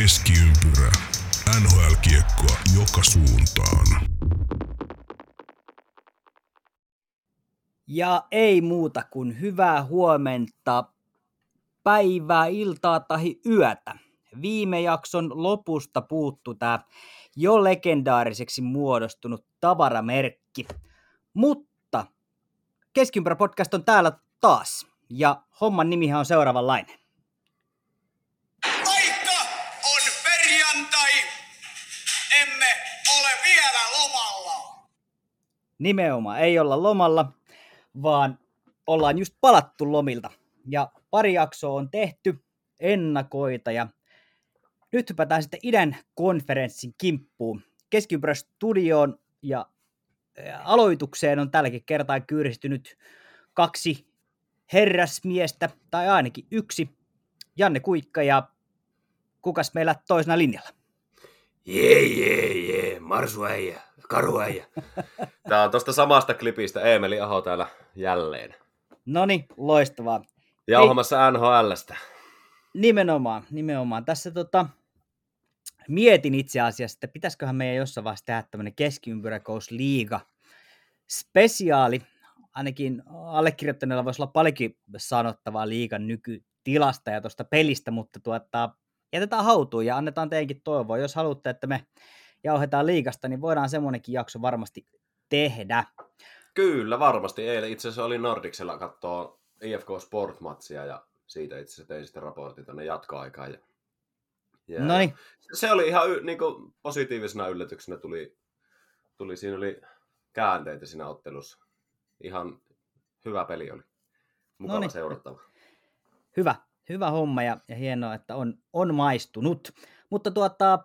Keskiympyrä. NHL-kiekkoa joka suuntaan. Ja ei muuta kuin hyvää huomenta, päivää, iltaa tai yötä. Viime jakson lopusta puuttu tämä jo legendaariseksi muodostunut tavaramerkki. Mutta Keskiympärä podcast on täällä taas. Ja homman nimihän on seuraavanlainen. Nimenomaan ei olla lomalla, vaan ollaan just palattu lomilta. Ja pari jaksoa on tehty, ennakoita ja nyt hypätään sitten idän konferenssin kimppuun. Keskiympärä studioon ja aloitukseen on tälläkin kertaa kyyristynyt kaksi herrasmiestä, tai ainakin yksi, Janne Kuikka ja kukas meillä toisena linjalla? Jee, jee, jee, marsuäijä, karuäijä. Tää on tosta samasta klipistä Eemeli Aho täällä jälleen. Noni, loistavaa. Jauhamassa NHLstä. Nimenomaan, nimenomaan. Tässä tota, mietin itse asiassa, että pitäisiköhän meidän jossain vaiheessa tehdä tämmöinen keskiympyräkousliiga spesiaali. Ainakin allekirjoittaneella voisi olla paljonkin sanottavaa liigan nykytilasta ja tuosta pelistä, mutta tuota, jätetään hautuun ja annetaan teidänkin toivoa. Jos haluatte, että me jauhetaan liigasta, niin voidaan semmoinenkin jakso varmasti tehdä. Kyllä, varmasti. Eilen itse asiassa oli Nordicsella katsoa IFK Sport-matsia ja siitä itse asiassa tein sitten raportin tuonne jatkoaikaan. Ja, ja Noniin. Se oli ihan y, niin kuin positiivisena yllätyksenä tuli, tuli, siinä oli käänteitä siinä ottelussa. Ihan hyvä peli oli. Mukava Noniin. seurattava. Hyvä, hyvä homma ja, ja hienoa, että on, on maistunut. Mutta tuota,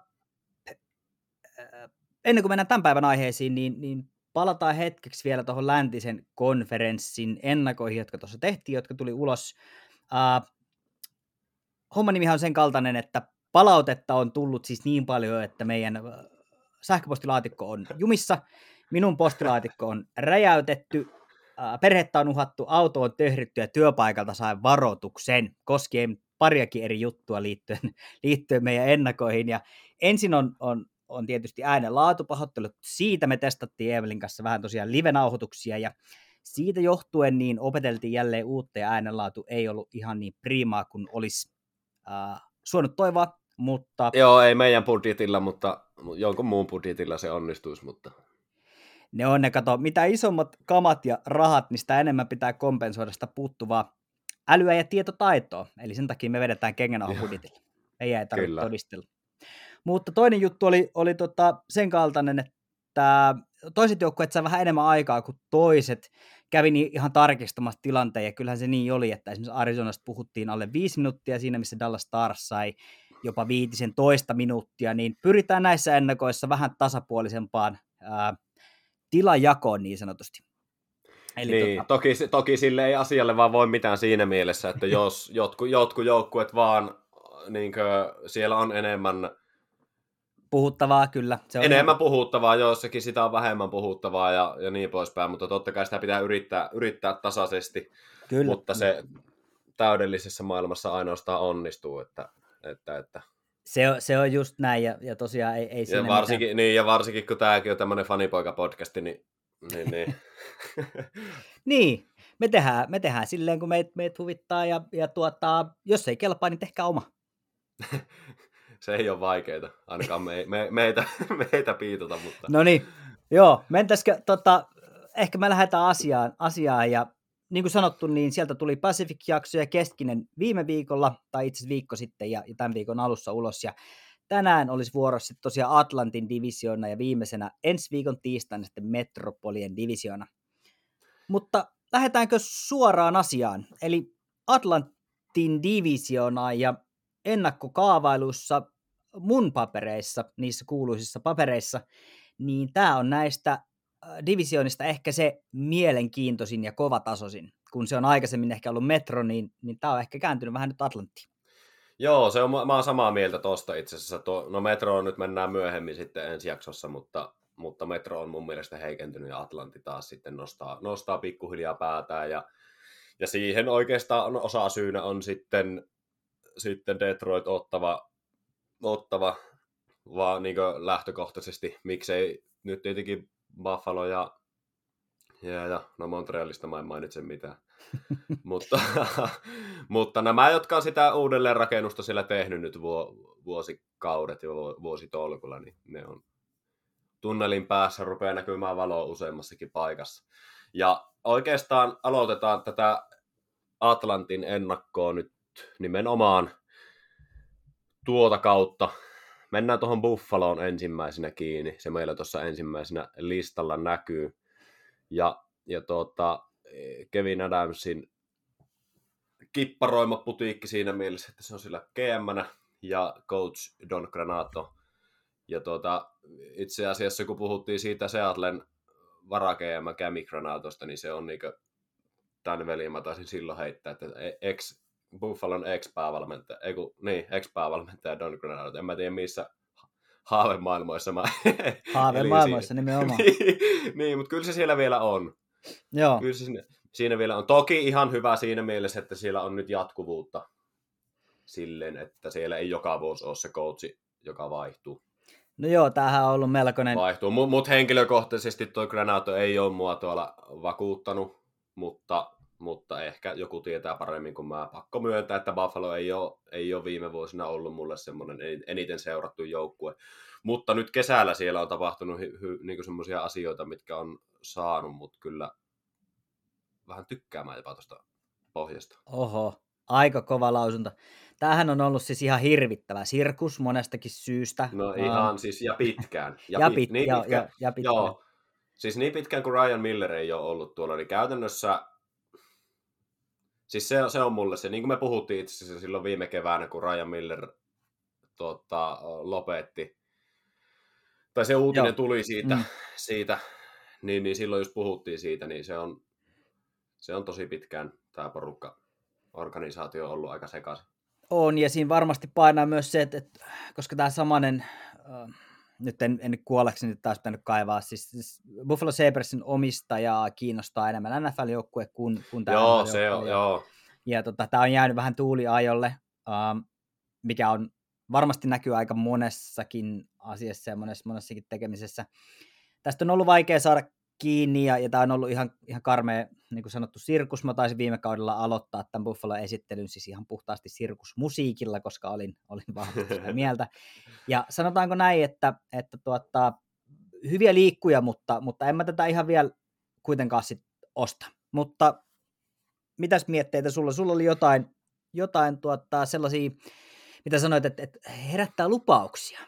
ennen kuin mennään tämän päivän aiheisiin, niin, niin palataan hetkeksi vielä tuohon läntisen konferenssin ennakoihin, jotka tuossa tehtiin, jotka tuli ulos. Uh, homman nimihän on sen kaltainen, että palautetta on tullut siis niin paljon, että meidän äh, sähköpostilaatikko on jumissa, minun postilaatikko on räjäytetty, perhettä on uhattu, auto on töhritty ja työpaikalta sain varoituksen koskien pariakin eri juttua liittyen, liittyen meidän ennakoihin. Ja ensin on, on, on tietysti äänen laatupahoittelut. Siitä me testattiin Evelin kanssa vähän tosiaan live-nauhoituksia ja siitä johtuen niin opeteltiin jälleen uutta ja äänenlaatu ei ollut ihan niin primaa kuin olisi äh, suonut toivoa, mutta Joo, ei meidän budjetilla, mutta jonkun muun budjetilla se onnistuisi, mutta ne on ne, kato, mitä isommat kamat ja rahat, niin sitä enemmän pitää kompensoida sitä puuttuvaa älyä ja tietotaitoa. Eli sen takia me vedetään kengän budjetilla. Ei ei tarvitse Kyllä. todistella. Mutta toinen juttu oli, oli tota sen kaltainen, että toiset joukkueet sai vähän enemmän aikaa kuin toiset. Kävin ihan tarkistamassa tilanteen, ja kyllähän se niin oli, että esimerkiksi Arizonasta puhuttiin alle viisi minuuttia siinä, missä Dallas Stars sai jopa viitisen toista minuuttia, niin pyritään näissä ennakoissa vähän tasapuolisempaan ää, tilajakoon niin sanotusti. Eli niin, tota, toki, toki sille ei asialle vaan voi mitään siinä mielessä, että jos jotkut, jotkut joukkueet vaan, niin siellä on enemmän, puhuttavaa kyllä. Se on enemmän puhuttavaa, joissakin sitä on vähemmän puhuttavaa ja, ja niin poispäin, mutta totta kai sitä pitää yrittää, yrittää tasaisesti, kyllä. mutta se täydellisessä maailmassa ainoastaan onnistuu, että, että, että Se on, se on just näin, ja, ja tosiaan ei, ei siinä ja, varsinkin, niin, ja varsinkin kun tämäkin on tämmöinen fanipoika-podcasti, niin, niin, niin. mitään. Niin, me tehdään, me tehdään silleen, kun meitä meit huvittaa, ja, ja tuota, jos ei kelpaa, niin tehkää oma. se ei ole vaikeaa, ainakaan me, me, meitä, meitä piitota, mutta... No niin, joo, mentäisikö, tota, ehkä me lähdetään asiaan, asiaan, ja niin kuin sanottu, niin sieltä tuli Pacific-jakso ja keskinen viime viikolla, tai itse viikko sitten, ja, ja tämän viikon alussa ulos, ja tänään olisi vuorossa tosiaan Atlantin divisioona, ja viimeisenä ensi viikon tiistaina sitten Metropolien divisioona. Mutta lähdetäänkö suoraan asiaan, eli Atlantin divisioonaan, ja ennakkokaavailuissa mun papereissa, niissä kuuluisissa papereissa, niin tämä on näistä äh, divisioonista ehkä se mielenkiintoisin ja kovatasoisin. Kun se on aikaisemmin ehkä ollut Metro, niin, niin tämä on ehkä kääntynyt vähän nyt Atlanttiin. Joo, se on, mä oon samaa mieltä tosta itse asiassa. Tuo, no Metro nyt mennään myöhemmin sitten ensi jaksossa, mutta, mutta Metro on mun mielestä heikentynyt ja Atlanti taas sitten nostaa, nostaa pikkuhiljaa päätään ja, ja siihen oikeastaan osa syynä on sitten, sitten Detroit ottava ottava, vaan niin lähtökohtaisesti, miksei nyt tietenkin Buffalo ja, ja, ja no Montrealista mä en mainitse mitään. mutta, mutta nämä, jotka on sitä uudelleenrakennusta siellä tehnyt nyt vuosikaudet ja vuositolkulla, niin ne on tunnelin päässä, rupeaa näkymään valoa useammassakin paikassa. Ja oikeastaan aloitetaan tätä Atlantin ennakkoa nyt nimenomaan tuota kautta. Mennään tuohon Buffaloon ensimmäisenä kiinni. Se meillä tuossa ensimmäisenä listalla näkyy. Ja, ja tuota, Kevin Adamsin kipparoima putiikki siinä mielessä, että se on sillä gm ja coach Don Granato. Ja tuota, itse asiassa kun puhuttiin siitä Seatlen vara GM Cami Granatosta, niin se on niinku tämän veliin mä taisin silloin heittää, että ex, Buffalon ex-päävalmentaja, ei kun, niin, ex-päävalmentaja Don Granato. En mä tiedä missä haavemaailmoissa mä... Haavemaailmoissa nimenomaan. niin, niin, mutta kyllä se siellä vielä on. Joo. Kyllä se siinä, siinä vielä on. Toki ihan hyvä siinä mielessä, että siellä on nyt jatkuvuutta silleen, että siellä ei joka vuosi ole se coachi, joka vaihtuu. No joo, tämähän on ollut melkoinen... Vaihtuu, mutta mut henkilökohtaisesti tuo Granato ei ole mua tuolla vakuuttanut, mutta, mutta ehkä joku tietää paremmin kuin mä. Pakko myöntää, että Buffalo ei ole, ei ole viime vuosina ollut mulle semmoinen eniten seurattu joukkue. Mutta nyt kesällä siellä on tapahtunut hy, hy, niin semmoisia asioita, mitkä on saanut mut kyllä vähän tykkäämään jopa tuosta pohjasta. Oho, aika kova lausunto. Tämähän on ollut siis ihan hirvittävä sirkus monestakin syystä. No ihan siis ja pitkään. Ja, ja, pit, niin ja, pitkään. Ja, ja pitkään. Joo, siis niin pitkään kuin Ryan Miller ei ole ollut tuolla, niin käytännössä Siis se, se on mulle se, niin kuin me puhuttiin itse asiassa silloin viime keväänä, kun Ryan Miller tota, lopetti, tai se uutinen Joo. tuli siitä, mm. siitä niin, niin silloin jos puhuttiin siitä, niin se on, se on tosi pitkään tämä porukka, organisaatio on ollut aika sekaisin. On, ja siinä varmasti painaa myös se, että, että koska tämä samanen, äh, nyt en, en kuolleksi nyt taas pitänyt kaivaa, siis, siis Buffalo Sabresin omistajaa kiinnostaa enemmän NFL-joukkue kuin, kuin tämä Joo, se on, joo. Ja tota, tämä on jäänyt vähän tuuliajolle, ähm, mikä on varmasti näkyy aika monessakin asiassa ja monessa, monessakin tekemisessä. Tästä on ollut vaikea saada kiinni ja, ja tämä on ollut ihan, ihan karmea, niin kuin sanottu, sirkus. Mä taisin viime kaudella aloittaa tämän Buffalo-esittelyn siis ihan puhtaasti sirkusmusiikilla, koska olin, olin vahvasti sitä mieltä. Ja sanotaanko näin, että, että tuota, hyviä liikkuja, mutta, mutta en mä tätä ihan vielä kuitenkaan sit osta. Mutta mitäs mietteitä sulla? Sulla oli jotain, jotain tuota, sellaisia, mitä sanoit, että, että herättää lupauksia.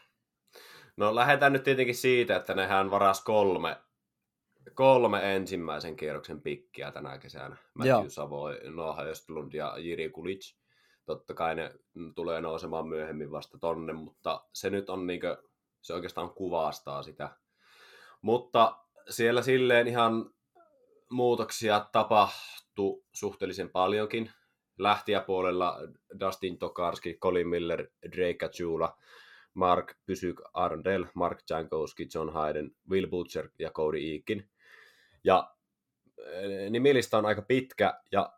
No lähdetään nyt tietenkin siitä, että nehän varas kolme kolme ensimmäisen kierroksen pikkiä tänä kesänä. Matthew Savoy, Noah Östlund ja Jiri Kulic. Totta kai ne tulee nousemaan myöhemmin vasta tonne, mutta se nyt on niinkö, se oikeastaan kuvastaa sitä. Mutta siellä silleen ihan muutoksia tapahtui suhteellisen paljonkin. Lähtijäpuolella Dustin Tokarski, Colin Miller, Drake Kachula, Mark Pysyk Arndell, Mark Jankowski, John Hayden, Will Butcher ja Cody Eakin. Ja eh, nimilista on aika pitkä ja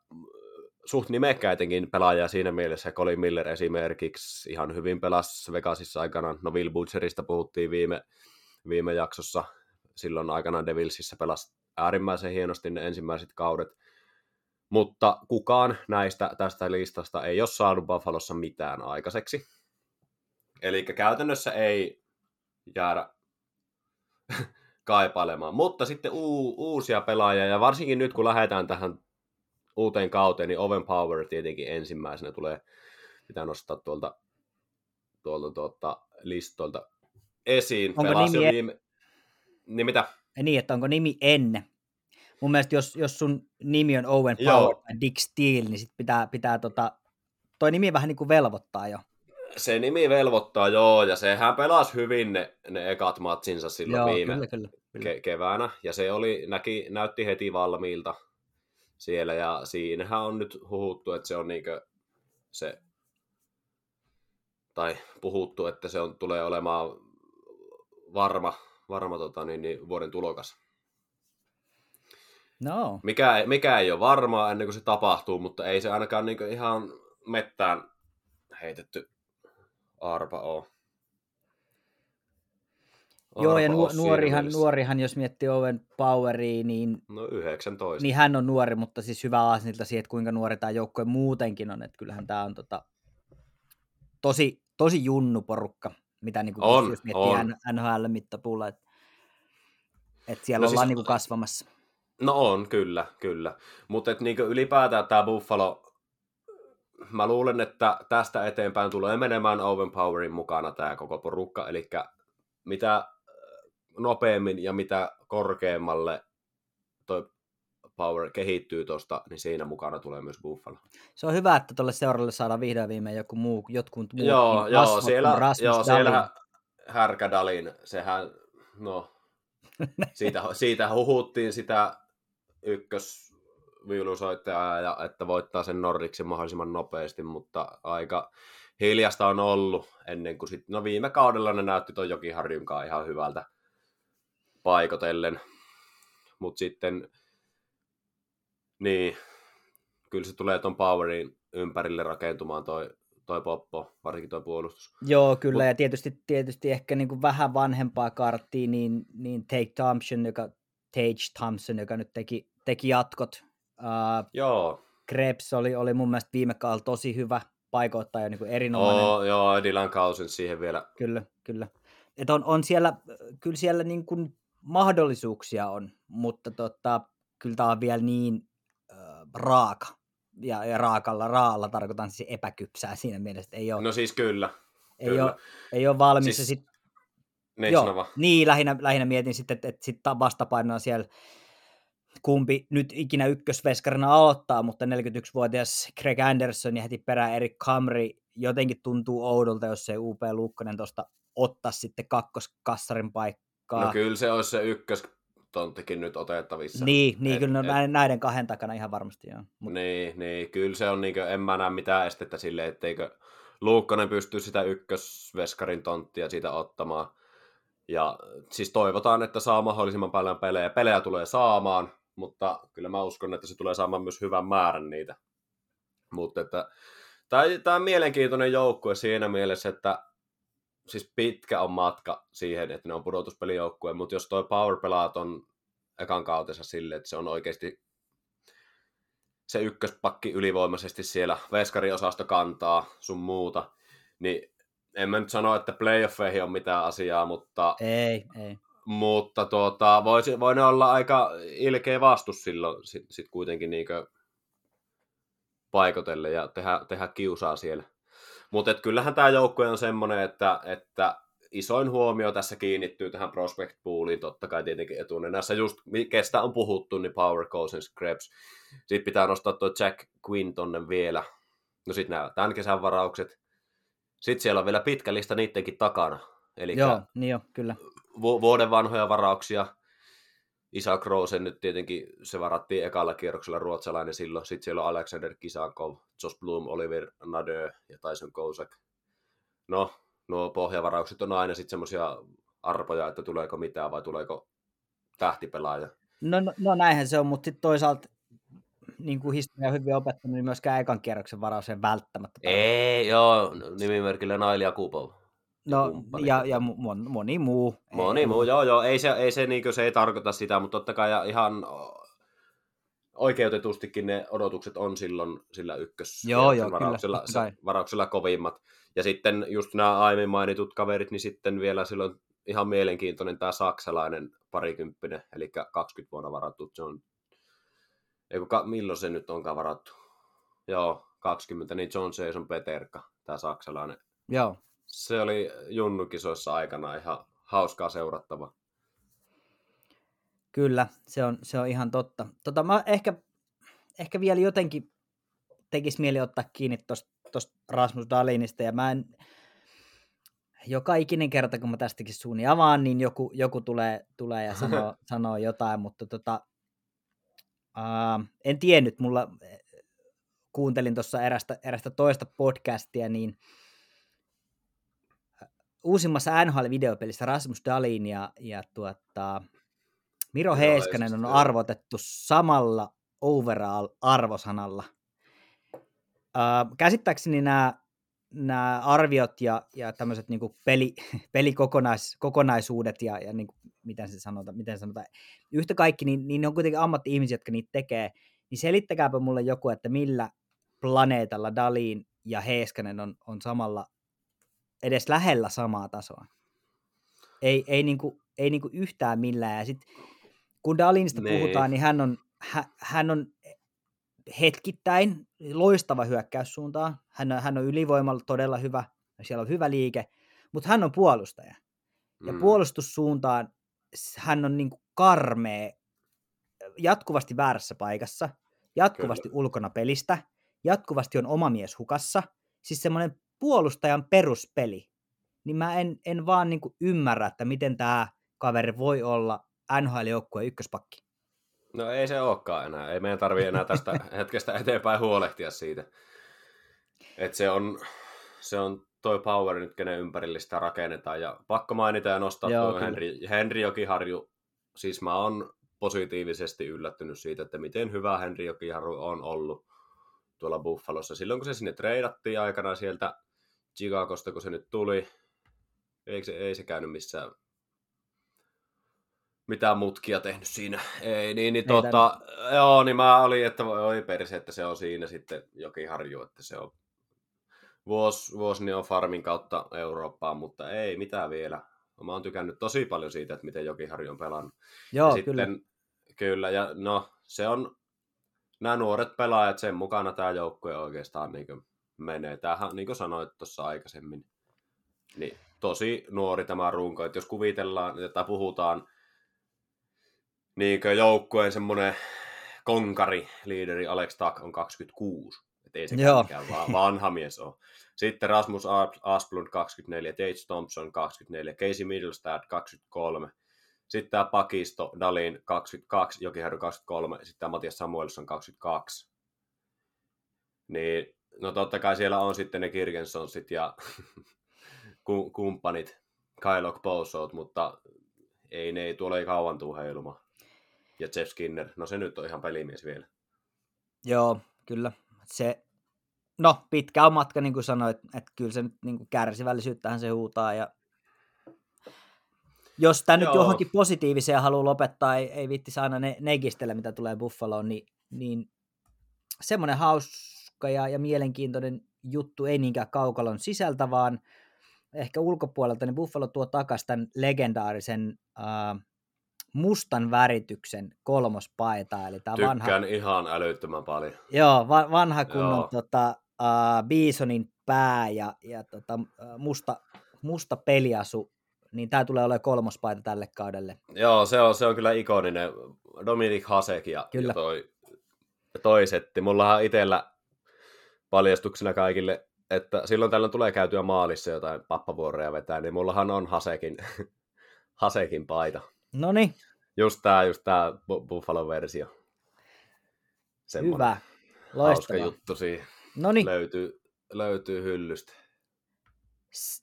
suht nimekkäitenkin pelaajia siinä mielessä. Colin Miller esimerkiksi ihan hyvin pelasi Vegasissa aikana. No Will Butcherista puhuttiin viime, viime jaksossa. Silloin aikana Devilsissä pelasi äärimmäisen hienosti ne ensimmäiset kaudet. Mutta kukaan näistä tästä listasta ei ole saanut Buffalossa mitään aikaiseksi. Eli käytännössä ei jäädä kaipailemaan. Mutta sitten uu, uusia pelaajia, ja varsinkin nyt kun lähdetään tähän uuteen kauteen, niin Oven Power tietenkin ensimmäisenä tulee, pitää nostaa tuolta, tuolta tuolta listoilta esiin. Onko Pelasi nimi... Viime... Niin mitä? Niin, että onko nimi ennen? Mun mielestä jos, jos sun nimi on Owen Power tai Dick Steele, niin sit pitää, pitää tota, toi nimi vähän niin kuin velvoittaa jo se nimi velvoittaa, joo, ja sehän pelasi hyvin ne, ne ekat matsinsa silloin joo, viime kyllä, kyllä, kyllä. Ke- keväänä, ja se oli, näki, näytti heti valmiilta siellä, ja siinähän on nyt huhuttu, että se on niinkö se, tai puhuttu, että se on, tulee olemaan varma, varma tota, niin, niin, vuoden tulokas. No. Mikä, mikä ei ole varmaa ennen kuin se tapahtuu, mutta ei se ainakaan niin ihan mettään heitetty arpa ole. Joo, ja nu- nuorihan, nuorihan, jos miettii Owen Poweria, niin, No 19. niin hän on nuori, mutta siis hyvä aasinilta siihen, että kuinka nuori tämä joukkue muutenkin on, että kyllähän tämä on tota, tosi, tosi junnu porukka, mitä niin kuin, On, jos miettii on. NHL-mittapuulla, että, että siellä No ollaan siis- niin kuin kasvamassa. No on, kyllä, kyllä. Mutta niin ylipäätään tämä Buffalo, mä luulen, että tästä eteenpäin tulee menemään Owen Powerin mukana tämä koko porukka, eli mitä äh, nopeammin ja mitä korkeammalle toi Power kehittyy tuosta, niin siinä mukana tulee myös Buffalo. Se on hyvä, että tuolle seuralle saadaan vihdoin viimein joku muu, jotkut muut joo, niin joo, siellä, Rasmus joo, siellä Härkädalin, sehän, no, siitä, siitä huhuttiin sitä ykkösviulusoittajaa, ja että voittaa sen Nordiksen mahdollisimman nopeasti, mutta aika hiljasta on ollut ennen kuin sitten, no viime kaudella ne näytti toi Jokiharjunkaan ihan hyvältä paikotellen, mutta sitten, niin, kyllä se tulee ton Powerin ympärille rakentumaan toi, toi poppo, varsinkin toi puolustus. Joo, kyllä, Mut- ja tietysti, tietysti ehkä niin kuin vähän vanhempaa karttia, niin, niin Take Thompson, joka, Tage Thompson, joka nyt teki, teki jatkot. Uh, Joo, Krebs oli, oli mun mielestä viime kaudella tosi hyvä paikoittaja, niin kuin erinomainen. Oo, joo, Dylan Cousins siihen vielä. Kyllä, kyllä. Et on, on siellä, kyllä siellä niin kuin mahdollisuuksia on, mutta tota, kyllä tämä on vielä niin äh, raaka. Ja, ja raakalla, raalla tarkoitan siis epäkypsää siinä mielessä, ei ole, No siis kyllä. ei kyllä. ole, ei ole valmis. Siis- sit, Niin joo, niin lähinnä, lähinnä mietin sitten, että, että sitten vastapainona siellä kumpi nyt ikinä ykkösveskarina aloittaa, mutta 41-vuotias Greg Anderson ja heti perään Erik Kamri jotenkin tuntuu oudolta, jos ei UP Luukkonen tuosta ottaa sitten kakkoskassarin paikkaa. No kyllä se olisi se ykköstonttikin nyt otettavissa. Niin, niin Et- kyllä no, et- näiden, näiden kahden takana ihan varmasti joo. Mut, Niin, niin, kyllä se on, niin en mä näe mitään estettä sille, etteikö Luukkonen pysty sitä ykkösveskarin tonttia siitä ottamaan. Ja siis toivotaan, että saa mahdollisimman paljon pelejä. Pelejä tulee saamaan, mutta kyllä mä uskon, että se tulee saamaan myös hyvän määrän niitä. Mutta että tämä on mielenkiintoinen joukkue siinä mielessä, että siis pitkä on matka siihen, että ne on pudotuspelijoukkue, mutta jos toi Power pelaa ton ekan kautensa silleen, että se on oikeasti se ykköspakki ylivoimaisesti siellä veskariosasto kantaa sun muuta, niin en mä nyt sano, että playoffeihin on mitään asiaa, mutta, ei, ei. Mutta tuota, voisi, voi ne olla aika ilkeä vastus silloin sit, sit kuitenkin niinkö paikotelle ja tehdä, tehdä kiusaa siellä. Mutta kyllähän tämä joukkue on semmoinen, että, että isoin huomio tässä kiinnittyy tähän prospect pooliin, totta kai tietenkin etunenässä just, kestä on puhuttu, niin Power Cousins, Krebs. Sitten pitää nostaa tuo Jack Quinn tonne vielä. No sitten nämä tämän kesän varaukset. Sitten siellä on vielä pitkä lista niidenkin takana. Eli Joo, niin jo, kyllä. vu- vuoden vanhoja varauksia. Isaac Rosen nyt tietenkin, se varattiin ekalla kierroksella ruotsalainen silloin. Sitten siellä on Alexander Kisakov, Josh Bloom, Oliver Nadö ja Tyson Kozak. No, nuo pohjavaraukset on aina sitten semmoisia arpoja, että tuleeko mitään vai tuleeko tähtipelaaja. No, no, no näinhän se on, mutta sitten toisaalta niin kuin historia on hyvin opettanut, niin myöskään ekan kierroksen varaus ei välttämättä. Ei, joo, nimimerkillä Nail Jakubov. No, ja, ja moni, moni muu. Moni Ei- muu, joo, joo, ei se, ei se, niin se ei tarkoita sitä, mutta totta kai ja ihan oikeutetustikin ne odotukset on silloin sillä ykkös Joo, joo, varauksella, kyllä, se, varauksella kovimmat. Ja sitten just nämä aiemmin mainitut kaverit, niin sitten vielä silloin ihan mielenkiintoinen tämä saksalainen parikymppinen, eli 20 vuonna varattu John. Eiku, ka, milloin se nyt onkaan varattu? Joo, 20, niin John Jason Peterka, tämä saksalainen. Joo, Se oli junnukisoissa aikana ihan hauskaa seurattava. kyllä, se on, se on ihan totta. Tota, mä ehkä, ehkä vielä jotenkin tekisi mieli ottaa kiinni tuosta Rasmus Dalinista, ja mä en, joka ikinen kerta, kun mä tästäkin suuni avaan, niin joku, joku tulee, tulee ja sanoo, sanoo jotain, mutta tota, uh, en tiennyt, mulla kuuntelin tuossa erästä, erästä toista podcastia, niin uusimmassa NHL-videopelissä Rasmus Dalin ja, ja tuota, Miro Joo, Heiskanen on arvotettu samalla overall-arvosanalla. Uh, käsittääkseni nämä nämä arviot ja, ja tämmöiset niin peli, pelikokonaisuudet ja, ja niin kuin, miten se sanotaan, miten sanotaan, yhtä kaikki, niin, niin ne on kuitenkin ammatti-ihmisiä, jotka niitä tekee, niin selittäkääpä mulle joku, että millä planeetalla Dalin ja Heiskanen on, on samalla, edes lähellä samaa tasoa. Ei, ei, niinku, ei niinku yhtään millään. Ja sit, kun Dalinista nee. puhutaan, niin hän on, hän, hän on hetkittäin loistava hyökkäyssuuntaan. Hän on, hän on ylivoimalla todella hyvä, siellä on hyvä liike, mutta hän on puolustaja. Ja mm. puolustussuuntaan hän on niin karmea, jatkuvasti väärässä paikassa, jatkuvasti Kyllä. ulkona pelistä, jatkuvasti on oma mies hukassa. Siis semmoinen puolustajan peruspeli. Niin mä en, en vaan niin ymmärrä, että miten tämä kaveri voi olla NHL-joukkueen ykköspakki. No ei se olekaan enää. Ei meidän tarvitse enää tästä hetkestä eteenpäin huolehtia siitä. Et se on, se on toi power nyt, kenen ympärille sitä rakennetaan. Ja pakko mainita ja nostaa Joo, tuo Henri, Henri Jokiharju. Siis mä oon positiivisesti yllättynyt siitä, että miten hyvä Henri Jokiharju on ollut tuolla Buffalossa. Silloin kun se sinne treidattiin aikana sieltä Chicagosta, kun se nyt tuli, ei se, ei se käynyt missään mitään mutkia tehnyt siinä. Ei, niin, niin tota, joo, niin mä olin, että voi perse, että se on siinä sitten jokin harju, että se on vuosi, vuosi niin on farmin kautta Eurooppaan, mutta ei mitään vielä. Mä oon tykännyt tosi paljon siitä, että miten Jokiharju on pelannut. Joo, ja kyllä. Sitten, kyllä, ja no, se on, nämä nuoret pelaajat, sen mukana tämä joukkue oikeastaan niin menee. Tämähän, niin kuin sanoit tuossa aikaisemmin, niin tosi nuori tämä runko. Että jos kuvitellaan, että puhutaan niin joukkueen semmoinen konkari, liideri Alex Tak on 26. Että ei se mikään vaan vanha mies ole. Sitten Rasmus Asplund 24, Tate Thompson 24, Casey Middlestad 23. Sitten tämä pakisto, Dalin 22, Jokiharju 23, sitten tämä Matias Samuelson 22. Niin, no totta kai siellä on sitten ne Kirgensonsit ja kumppanit, Kylok Bousot, mutta ei ne ei tuolla ei kauan tuu heilumaan. Ja Jeff Skinner, no se nyt on ihan pelimies vielä. Joo, kyllä. Se, no pitkä on matka, niin kuin sanoit, että kyllä se nyt niin kuin kärsivällisyyttähän se huutaa ja jos tämä nyt johonkin positiiviseen haluaa lopettaa, ei, ei vitti aina ne, negistellä, mitä tulee Buffaloon, niin, niin semmoinen hauska ja, ja mielenkiintoinen juttu, ei niinkään kaukalon sisältä, vaan ehkä ulkopuolelta, niin Buffalo tuo takaisin tämän legendaarisen äh, mustan värityksen kolmospaita. Eli tämä Tykkään vanha, ihan älyttömän paljon. Joo, va, vanha kunnon joo. Tota, uh, Bisonin pää ja, ja tota, musta, musta peliasu, niin tämä tulee olemaan kolmospaita tälle kaudelle. Joo, se on, se on kyllä ikoninen. Dominik Hasek ja, kyllä. ja toi, toi setti. Mullahan itsellä paljastuksena kaikille, että silloin tällöin tulee käytyä maalissa jotain pappavuoroja vetää, niin mullahan on Hasekin, Hasekin paita. No niin. Just tää, just tää Buffalo-versio. Semmoinen Hyvä. Loistavaa. Hauska juttu siinä. Noniin. Löytyy, löytyy hyllystä.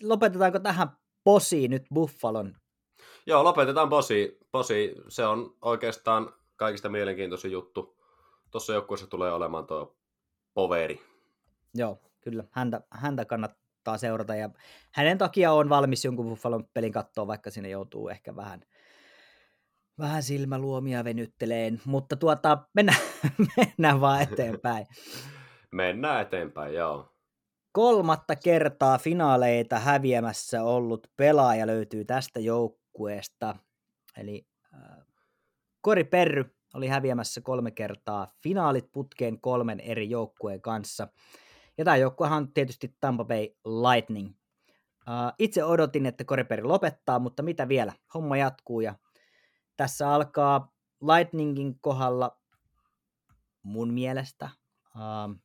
Lopetetaanko tähän posi nyt Buffalon? Joo, lopetetaan posi. posi. Se on oikeastaan kaikista mielenkiintoisin juttu. Tuossa joukkueessa tulee olemaan tuo poveri. Joo, kyllä. Häntä, häntä kannattaa seurata. Ja hänen takia on valmis jonkun Buffalon pelin kattoon, vaikka sinne joutuu ehkä vähän – vähän silmäluomia venytteleen, mutta tuota, mennään, mennään vaan eteenpäin. mennään eteenpäin, joo. Kolmatta kertaa finaaleita häviämässä ollut pelaaja löytyy tästä joukkueesta. Eli äh, Kori Perry oli häviämässä kolme kertaa finaalit putkeen kolmen eri joukkueen kanssa. Ja tämä joukkuehan on tietysti Tampa Bay Lightning. Uh, itse odotin, että Perry lopettaa, mutta mitä vielä? Homma jatkuu ja tässä alkaa Lightningin kohdalla mun mielestä. Uh,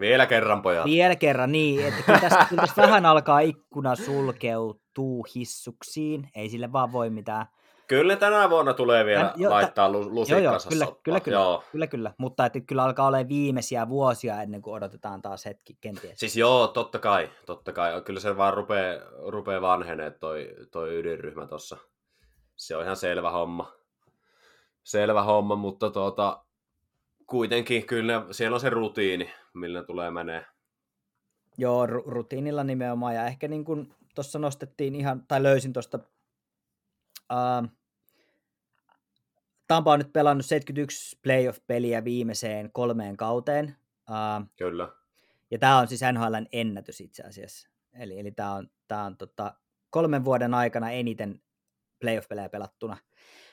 vielä kerran, pojat. Vielä kerran, niin. Että kyllä tässä, kyllä tässä vähän alkaa ikkuna sulkeutuu hissuksiin. Ei sille vaan voi mitään. Kyllä tänä vuonna tulee vielä Tän, jo, laittaa lusikkansa joo, joo, kyllä, kyllä, kyllä, joo. kyllä, kyllä, mutta että kyllä alkaa olla viimeisiä vuosia ennen kuin odotetaan taas hetki kenties. Siis joo, totta kai, totta kai. Kyllä se vaan rupeaa, rupeaa vanhenee toi, toi ydinryhmä tuossa se on ihan selvä homma. Selvä homma, mutta tuota, kuitenkin kyllä siellä on se rutiini, millä tulee menee. Joo, ru- rutiinilla nimenomaan. Ja ehkä niin kuin tuossa nostettiin ihan, tai löysin tuosta, uh, Tampa on nyt pelannut 71 playoff-peliä viimeiseen kolmeen kauteen. Uh, Kyllä. ja tämä on siis NHLn ennätys itse asiassa. Eli, eli tämä on, tää on tota, kolmen vuoden aikana eniten playoff-pelejä pelattuna.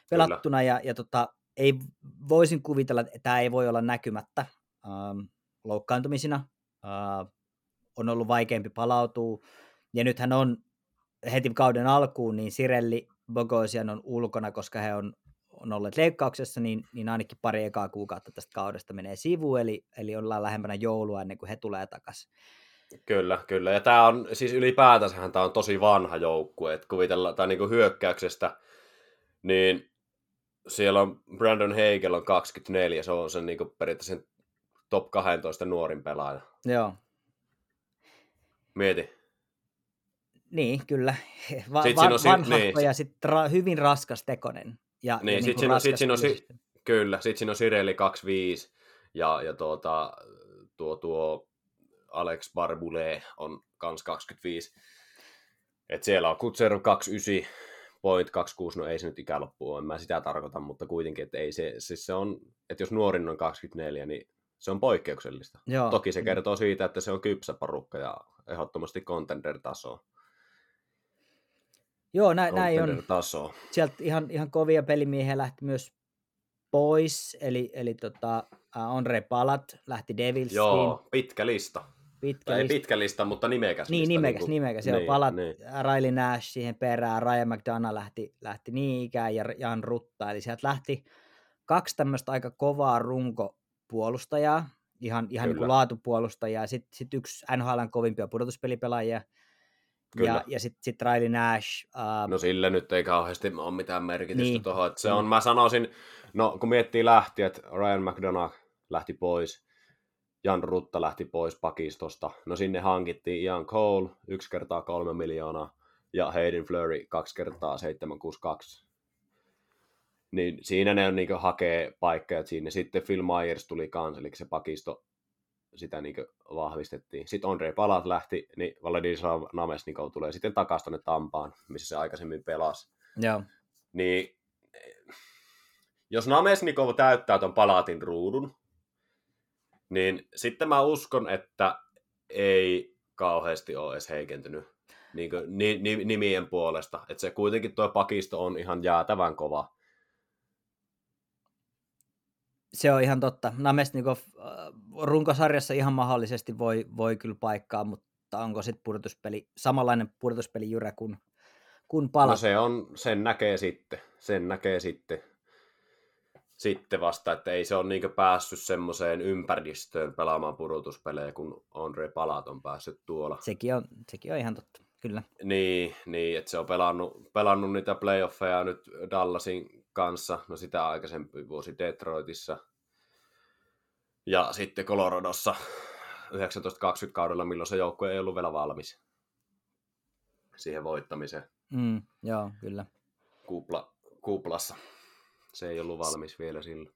pelattuna ja, ja tota, ei, voisin kuvitella, että tämä ei voi olla näkymättä um, loukkaantumisina. Uh, on ollut vaikeampi palautua. Ja nythän on heti kauden alkuun, niin Sirelli Bogosian on ulkona, koska he on, on olleet leikkauksessa, niin, niin ainakin pari ekaa kuukautta tästä kaudesta menee sivuun, eli, eli ollaan lähempänä joulua ennen kuin he tulee takaisin. Kyllä, kyllä. Ja tämä on, siis ylipäätänsähän tämä on tosi vanha joukkue, että kuvitellaan, tai niinku hyökkäyksestä, niin siellä on Brandon Hagel on 24, se on sen niinku periaatteessa top 12 nuorin pelaaja. Joo. Mieti. Niin, kyllä. Va- Sit va- vanhahko niin. ja sitten ra- hyvin raskas tekonen. Ja, Niin, ja sit siinä on- sit siinä on si-. Kyllä, sitten siinä on Sireli 25 ja, ja tuota, tuo, tuo Alex Barbule on kans 25. Et siellä on Kutseru 29, Point 26, no ei se nyt ikäloppu ole, en mä sitä tarkoita, mutta kuitenkin, että ei se, siis se on, että jos nuorin on 24, niin se on poikkeuksellista. Joo, Toki se kertoo siitä, että se on kypsä porukka ja ehdottomasti contender-taso. Joo, nä- näin on. Contender-taso. Sieltä ihan, ihan kovia pelimiehiä lähti myös pois, eli, eli tota, uh, Andre Palat lähti Devilsiin. Joo, pitkä lista. pitkä Tai ei lista. pitkä lista, mutta nimekäs Niin, lista. nimekäs, kuin- nimekäs. Niin, palat, niin. Riley Nash siihen perään, Ryan McDonough lähti, lähti niin ikään ja Jan Rutta. Eli sieltä lähti kaksi tämmöistä aika kovaa runkopuolustajaa, ihan, ihan niin kuin laatupuolustajaa, sitten sit yksi NHLn kovimpia pudotuspelipelaajia, Kyllä. ja, ja sitten sit Riley Nash. Uh, No sille nyt ei kauheasti ole mitään merkitystä Niin. tuohon. Se Mm. on, mä sanoisin, no kun miettii lähti, että Ryan McDonough lähti pois, Jan Rutta lähti pois pakistosta. No sinne hankittiin Ian Cole yksi kertaa kolme miljoonaa ja Hayden Fleury kaksi kertaa 762. Niin siinä ne on niin hakee paikkaa sinne. Sitten Phil Myers tuli kans, eli se pakisto sitä niin vahvistettiin. Sitten Andre Palat lähti, niin Vladislav Namesnikov tulee sitten takaisin tuonne Tampaan, missä se aikaisemmin pelasi. joo, Niin jos Namesnikov täyttää ton Palatin ruudun, niin sitten mä uskon, että ei kauheasti ole edes heikentynyt niin ni, ni, nimien puolesta. Että se kuitenkin tuo pakisto on ihan jäätävän kova. Se on ihan totta. Namestnikov äh, runkosarjassa ihan mahdollisesti voi, voi kyllä paikkaa, mutta onko sitten pudotuspeli, samanlainen pudotuspelijyrä kuin, kuin pala? No se on, sen näkee sitten, sen näkee sitten, sitten vasta, että ei se ole niin päässyt semmoiseen ympäristöön pelaamaan pudotuspelejä, kun Andre Palat on päässyt tuolla. Sekin on, sekin on ihan totta, kyllä. Niin, niin että se on pelannut, pelannut niitä playoffeja nyt Dallasin kanssa, no sitä aikaisempi vuosi Detroitissa. Ja sitten Coloradossa 1920 kaudella, milloin se joukkue ei ollut vielä valmis siihen voittamiseen Mm, joo, kyllä. kupla, kuplassa. Se ei ollut valmis vielä silloin.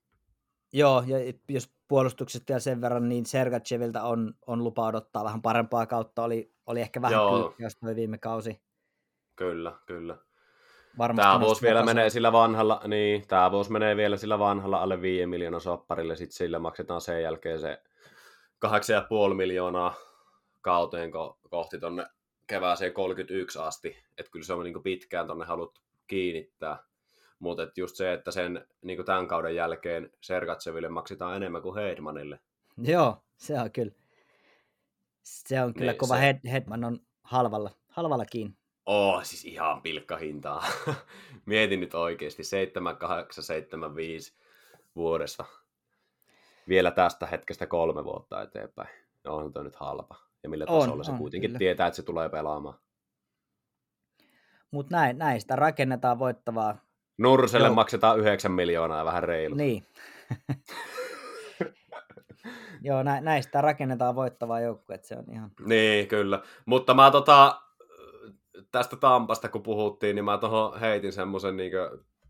Joo, ja jos puolustuksesta vielä sen verran, niin Sergachevilta on, on lupa odottaa vähän parempaa kautta. Oli, oli ehkä vähän kyykkäys viime kausi. Kyllä, kyllä. Varmasti Tämä vuosi vielä tasoa. menee sillä vanhalla, niin, tämä vuosi menee vielä sillä vanhalla alle 5 miljoonaa sopparille, sitten sillä maksetaan sen jälkeen se 8,5 miljoonaa kauteen ko- kohti tonne kevääseen 31 asti, että kyllä se on niin pitkään tonne haluttu kiinnittää, mutta just se, että sen niin tämän kauden jälkeen Sergatseville maksetaan enemmän kuin Heidmanille. Joo, se on kyllä. Se on kyllä Niin, kova. se- Head, Headman on halvalla, halvalla kiinni. Oh, siis ihan pilkkahintaa. Mietin nyt oikeasti, 7875 vuodesta. Vielä tästä hetkestä kolme vuotta eteenpäin. No on toi nyt halpa. Ja millä On, tasolla se on, kuitenkin kyllä. tietää, että se tulee pelaamaan. Mutta näin, näin sitä rakennetaan voittavaa. Nurselle Joo. maksetaan 9 miljoonaa vähän reilu. Niin. Joo, nä, näistä rakennetaan voittavaa joukkue, se on ihan... Niin, kyllä. Mutta mä tota, tästä Tampasta kun puhuttiin, niin mä tohon heitin semmoisen niin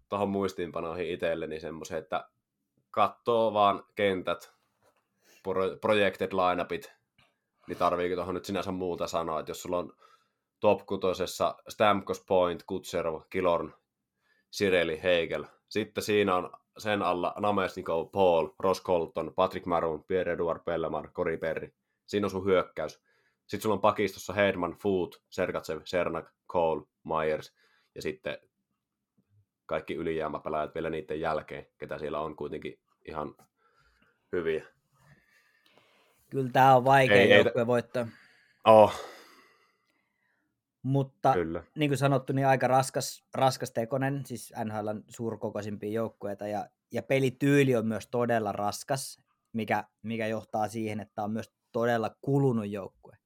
tuohon muistiinpanoihin itselleni semmoisen, että katsoo vaan kentät, pro- projected lineupit niin tarviiko tuohon nyt sinänsä muuta sanoa, että jos sulla on top kutosessa Stamkos Point, Kutserov, Kilorn, Sireli, Hegel, sitten siinä on sen alla Namesnikov, Paul, Ross Colton, Patrick Maroon, Pierre-Edouard Pellemar, Cory Perry. Siinä on sun hyökkäys. Sitten sulla on pakistossa Hedman, Foot, Sergatsev, Sernak, Cole, Myers ja sitten kaikki ylijäämäpelaajat vielä niiden jälkeen, ketä siellä on kuitenkin ihan hyviä. Kyllä tämä on vaikea Ei- ei- joukkue voittaa. Oh, Mutta kyllä. niin kuin sanottu, niin aika raskas, raskas tekonen, siis NHLn suurkokoisimpia joukkueita, ja, ja pelityyli on myös todella raskas, mikä, mikä johtaa siihen, että on myös todella kulunut joukkue.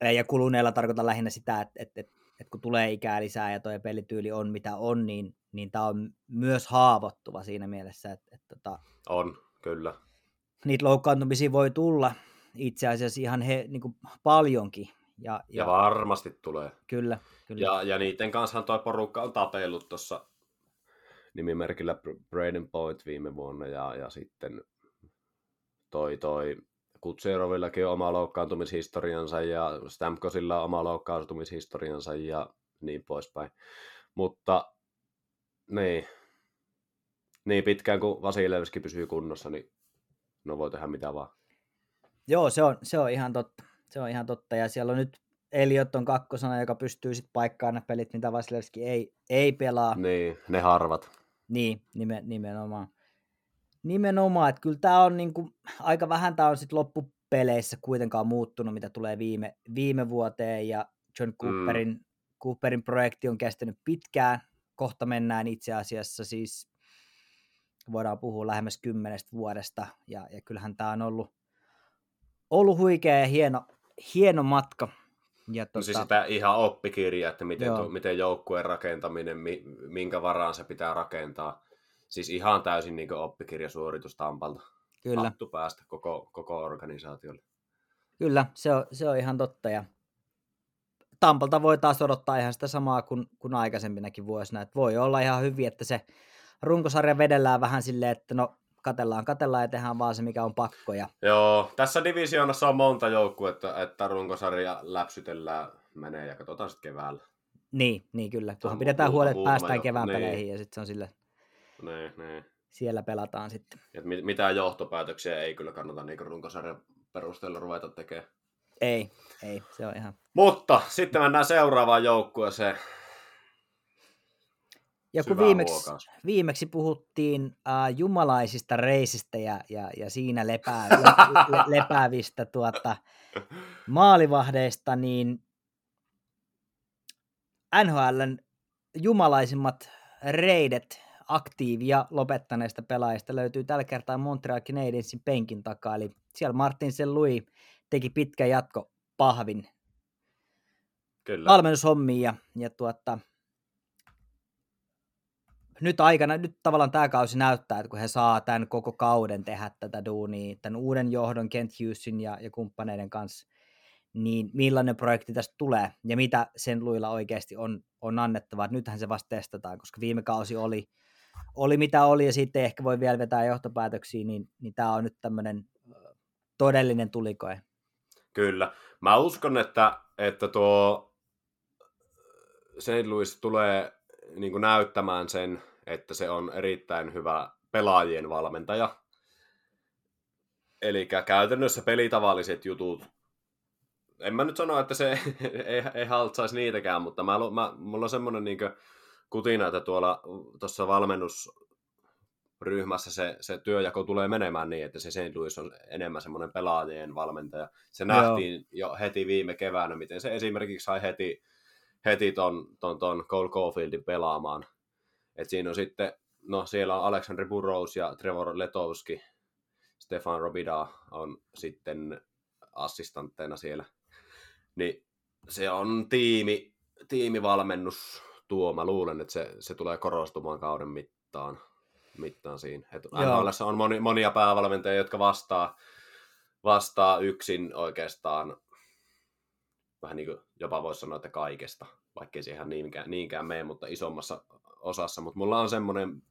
Ja kuluneella tarkoitan lähinnä sitä, että, että, että, että kun tulee ikää lisää ja tuo pelityyli on mitä on, niin, niin tämä on myös haavoittuva siinä mielessä, että, että, että On, kyllä. niitä loukkaantumisia voi tulla itse asiassa ihan he, niin kuin paljonkin. Ja, Ja varmasti tulee. Kyllä, kyllä. Ja, ja niiden kanssa toi porukka on tapellut tuossa nimimerkillä Br- Braden Point viime vuonna ja, ja sitten toi, toi Kutserovillakin on oma loukkaantumishistoriansa ja Stamkosilla on oma loukkaantumishistoriansa ja niin poispäin. Mutta niin, niin pitkään kuin Vasilevski pysyy kunnossa, niin no voi tehdä mitä vaan. Joo, se on, se on ihan totta. Se on ihan totta. Ja siellä on nyt Eliot on kakkosana, joka pystyy sitten paikkaamaan ne pelit, mitä Vasilevski ei, ei pelaa. Niin, ne harvat. Niin, nimen, nimenomaan. Nimenomaan, että kyllä tämä on niinku, aika vähän tämä on sitten loppupeleissä kuitenkaan muuttunut, mitä tulee viime, viime vuoteen, ja John Cooperin, mm. Cooperin projekti on kestänyt pitkään, kohta mennään itse asiassa siis, voidaan puhua lähemmäs kymmenestä vuodesta, ja, ja kyllähän tämä on ollut, ollut huikea ja hieno, hieno matka. Ja No siis sitä ihan oppikirja, että miten, Joo. tu, miten joukkueen rakentaminen, mi, minkä varaan se pitää rakentaa. Siis ihan täysin niin oppikirjasuoritus Tampalta. kyllä. Hattu päästä koko, koko organisaatiolle. Kyllä, se on, se on ihan totta. Ja Tampalta voi taas odottaa ihan sitä samaa kuin, kuin aikaisempinakin vuosina. Et voi olla ihan hyvin, että se runkosarja vedellään vähän silleen, että no katellaan, katellaan ja tehdään vaan se, mikä on pakko. Ja, Joo, tässä divisioonassa on monta joukkuetta, että runkosarja läpsytellään menee ja katsotaan sitten keväällä. niin, niin kyllä. Kunhan pidetään huolet, että päästään kevään niin. peleihin ja sitten se on sille, Nee, nee. siellä pelataan sitten. Et mit, mitään johtopäätöksiä ei kyllä kannata niin runkosarjan perusteella ruveta tekemään. Ei, ei, se on ihan. Mutta sitten mennään seuraavaan joukkueeseen. Ja kun viimeksi, huokaus. viimeksi puhuttiin äh, jumalaisista reisistä ja, ja, ja siinä lepää, le, le, lepäävistä tuota, maalivahdeista, niin NHLn jumalaisimmat reidet aktiivia lopettaneista pelaajista löytyy tällä kertaa Montreal Canadiensin penkin takaa, eli siellä Martin Louis teki pitkä jatko pahvin Kyllä. valmennushommiin ja, ja tuota, nyt aikana, nyt tavallaan tämä kausi näyttää, että kun he saa tämän koko kauden tehdä tätä duunia, tämän uuden johdon Kent Hughesin ja, ja kumppaneiden kanssa, niin millainen projekti tästä tulee ja mitä sen luilla oikeasti on, on annettava. Et nythän se vasta testataan, koska viime kausi oli, oli mitä oli ja sitten ehkä voi vielä vetää johtopäätöksiä, niin, niin tämä on nyt tämmöinen todellinen tulikoe. Kyllä. Mä uskon, että, että tuo St. Louis tulee niin kuin näyttämään sen, että se on erittäin hyvä pelaajien valmentaja. Eli käytännössä pelitavalliset jutut, en mä nyt sano, että se ei, ei haltsaisi niitäkään, mutta mä, mä, mulla on semmoinen niin kutina, että tuolla tuossa valmennusryhmässä se, se työjako tulee menemään niin, että se St. Louis on enemmän semmoinen pelaajien valmentaja. Se nähtiin jo heti viime keväänä, miten se esimerkiksi sai heti, heti ton, ton, ton Cole Caulfieldin pelaamaan. Et siinä on sitten, no siellä on Alexander Burrows ja Trevor Letowski, Stefan Robida on sitten assistantteina siellä. Niin se on tiimi, tiimivalmennus tuo. Mä luulen, että se, se tulee korostumaan kauden mittaan, mittaan siinä. NHL:ssä on moni, monia päävalmentajia, jotka vastaa, vastaa yksin oikeastaan vähän niin kuin jopa voisi sanoa, että kaikesta, vaikkei se ihan niinkään, niinkään mene, mutta isommassa osassa. Mutta mulla on semmoinen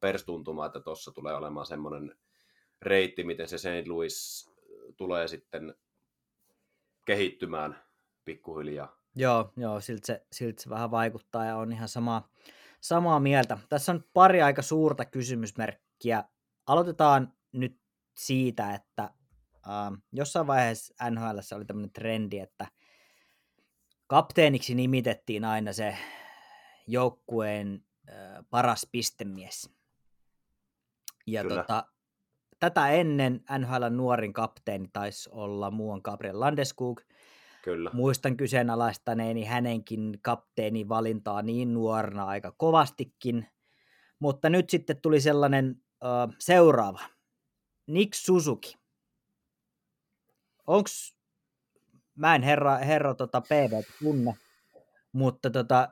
perstuntuma, että tuossa tulee olemaan semmoinen reitti, miten se St. Louis tulee sitten kehittymään pikkuhiljaa. Joo, joo siltä, se, siltä se vähän vaikuttaa ja on ihan samaa, samaa mieltä. Tässä on pari aika suurta kysymysmerkkiä. Aloitetaan nyt siitä, että äh, jossain vaiheessa NHL oli tämmöinen trendi, että kapteeniksi nimitettiin aina se joukkueen äh, paras pistemies. Ja tota, tätä ennen NHL nuorin kapteeni taisi olla muuan Gabriel Landeskog. Kyllä. Muistan kyseenalaistaneeni hänenkin kapteenin valintaa niin nuorena aika kovastikin. Mutta nyt sitten tuli sellainen uh, seuraava. Nick Suzuki. Onks, mä en herra, herra tota PV tunne, mutta tota,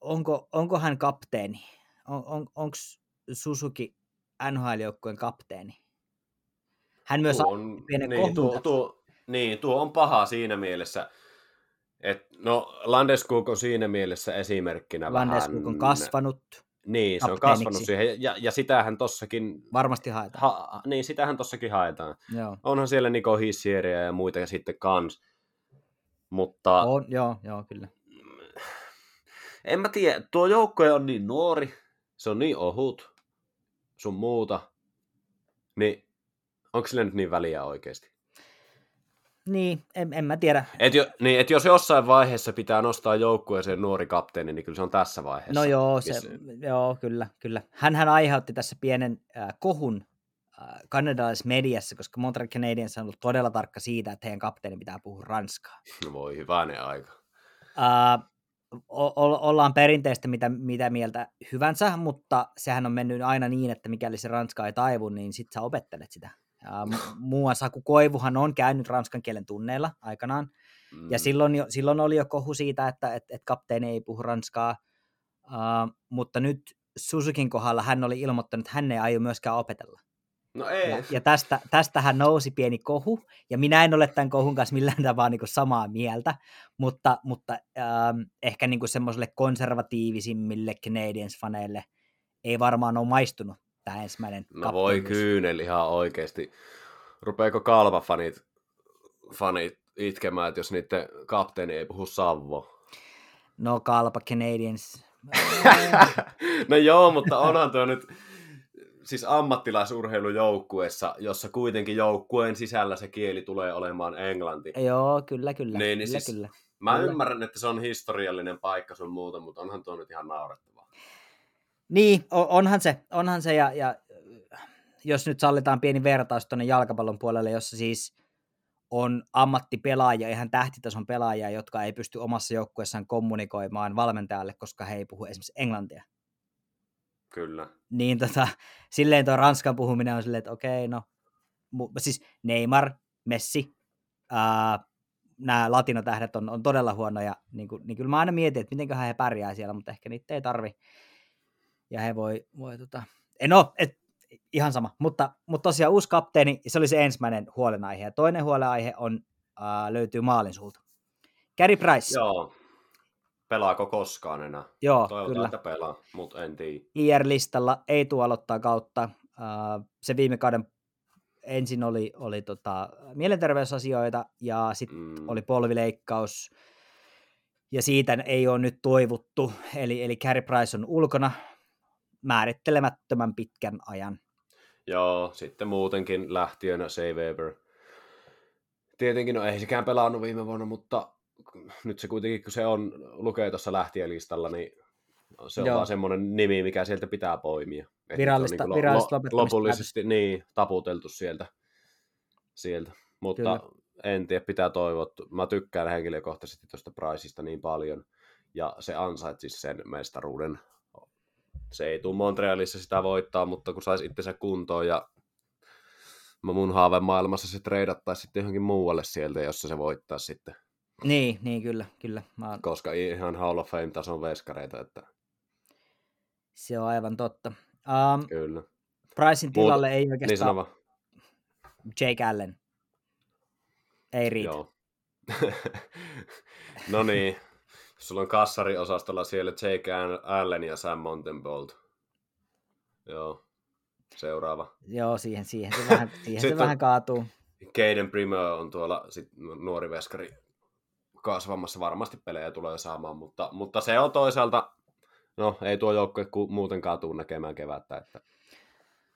onko, onko hän kapteeni? On, on, onko Suzuki NHL-joukkueen kapteeni? Hän myös on, pienen niin, tuo, tuo, niin, tuo on paha siinä mielessä, et, no Landeskog on siinä mielessä esimerkkinä Landeskog vähän... on kasvanut. Niin, se on kasvanut siihen, ja, ja sitähän tossakin... Varmasti haetaan. Ha, niin, sitähän tossakin haetaan. Joo. Onhan siellä Niko Hissieriä ja muita ja sitten kans. Mutta... On, joo, joo, kyllä. En mä tiedä, tuo joukko on niin nuori, se on niin ohut, sun muuta, niin onko sille nyt niin väliä oikeasti? Niin, en, en mä tiedä. Et, jo, niin, et jos jossain vaiheeseen pitää nostaa joukkueeseen nuori kapteeni, niin kyllä se on tässä vaiheessa. No joo, se, joo kyllä, kyllä. Hänhän aiheutti tässä pienen äh, kohun äh, kanadalaisessa mediassa, koska Montreal Canadiens on ollut todella tarkka siitä, että heidän kapteeni pitää puhua ranskaa. No voi ne aika. Äh, o- ollaan perinteistä mitä, mitä mieltä hyvänsä, mutta sehän on mennyt aina niin, että mikäli se ranska ei taivu, niin sit sä opettelet sitä. Muun Saku Koivuhan on käynyt ranskan kielen tunneilla aikanaan, mm. ja silloin, jo, silloin oli jo kohu siitä, että et, et kapteeni ei puhu ranskaa, uh, mutta nyt Suzukin kohdalla hän oli ilmoittanut, että hän ei aio myöskään opetella. No ei. Ja, ja tästä, tästähän nousi pieni kohu, ja minä en ole tämän kohun kanssa millään tavalla niin samaa mieltä, mutta, mutta ähm, ehkä niin semmoiselle konservatiivisimmille Canadiens-faneille ei varmaan ole maistunut tämä ensimmäinen No voi kyynel ihan oikeasti. Rupeeko kalvafanit fanit itkemään, että jos niiden kapteeni ei puhu Savvo? No kalpa Canadiens. no joo, mutta onhan tuo nyt siis ammattilaisurheilujoukkueessa, jossa kuitenkin joukkueen sisällä se kieli tulee olemaan englanti. Joo, kyllä, kyllä. Niin, niin kyllä, siis, kyllä. Mä kyllä. ymmärrän, että se on historiallinen paikka sun muuta, mutta onhan tuo nyt ihan naurettavaa. Niin, onhan se, onhan se ja, ja jos nyt sallitaan pieni vertaus tuonne jalkapallon puolelle, jossa siis on ammattipelaajia, ihan tähtitason pelaajia, jotka ei pysty omassa joukkueessaan kommunikoimaan valmentajalle, koska he ei puhu esimerkiksi englantia. Kyllä. Niin tota, silleen tuo Ranskan puhuminen on silleen, että okei, no, mu, siis Neymar, Messi, ää, nämä latinotähdet on, on todella huonoja, niin, kuin, niin kyllä mä aina mietin, että miten he pärjää siellä, mutta ehkä niitä ei tarvi, ja he voi, voi tota, no, et, ihan sama, mutta, mutta tosiaan uusi kapteeni, se oli se ensimmäinen huolenaihe, ja toinen huolenaihe on, ää, löytyy maalin sulta. Gary Price. Joo, Pelaako koskaan enää? Joo, Toivotaan, kyllä. että pelaa, mutta en tiedä. IR-listalla ei tule aloittaa kautta. Se viime kauden ensin oli, oli tota, mielenterveysasioita ja sitten mm. oli polvileikkaus ja siitä ei ole nyt toivuttu. Eli, eli Carey Price on ulkona määrittelemättömän pitkän ajan. Joo, sitten muutenkin lähtiönä Say Weber. Tietenkin, no ei sekään pelannut viime vuonna, mutta nyt se kuitenkin, kun se on, lukee tuossa lähtijälistalla, niin se on Joo. vaan semmoinen nimi, mikä sieltä pitää poimia. virallista, niin virallista lo, lopullisesti niin, taputeltu sieltä. sieltä. Mutta Kyllä. en tiedä, pitää toivoa. Mä tykkään henkilökohtaisesti tuosta Priceista niin paljon, ja se ansaitsisi sen mestaruuden. Se ei tule Montrealissa sitä voittaa, mutta kun saisi itsensä kuntoon ja mun haavemaailmassa se treidattaisi sitten johonkin muualle sieltä, jossa se voittaa sitten niin, niin kyllä, kyllä. Mä oon... Koska ihan Hall of Fame-tason veskareita. Että... Se on aivan totta. Um, kyllä. Pricein tilalle Muut... ei oikeastaan... Niin Jake Allen. Ei riitä. Joo. no niin. Sulla on kassariosastolla siellä Jake Allen ja Sam Montenbolt. Joo. Seuraava. Joo, siihen, siihen se vähän, siihen se vähän kaatuu. Caden Primo on tuolla sit nuori veskari kasvamassa. Varmasti pelejä tulee saamaan, mutta, mutta se on toisaalta, no ei tuo joukkue muutenkaan tule näkemään kevättä. Että...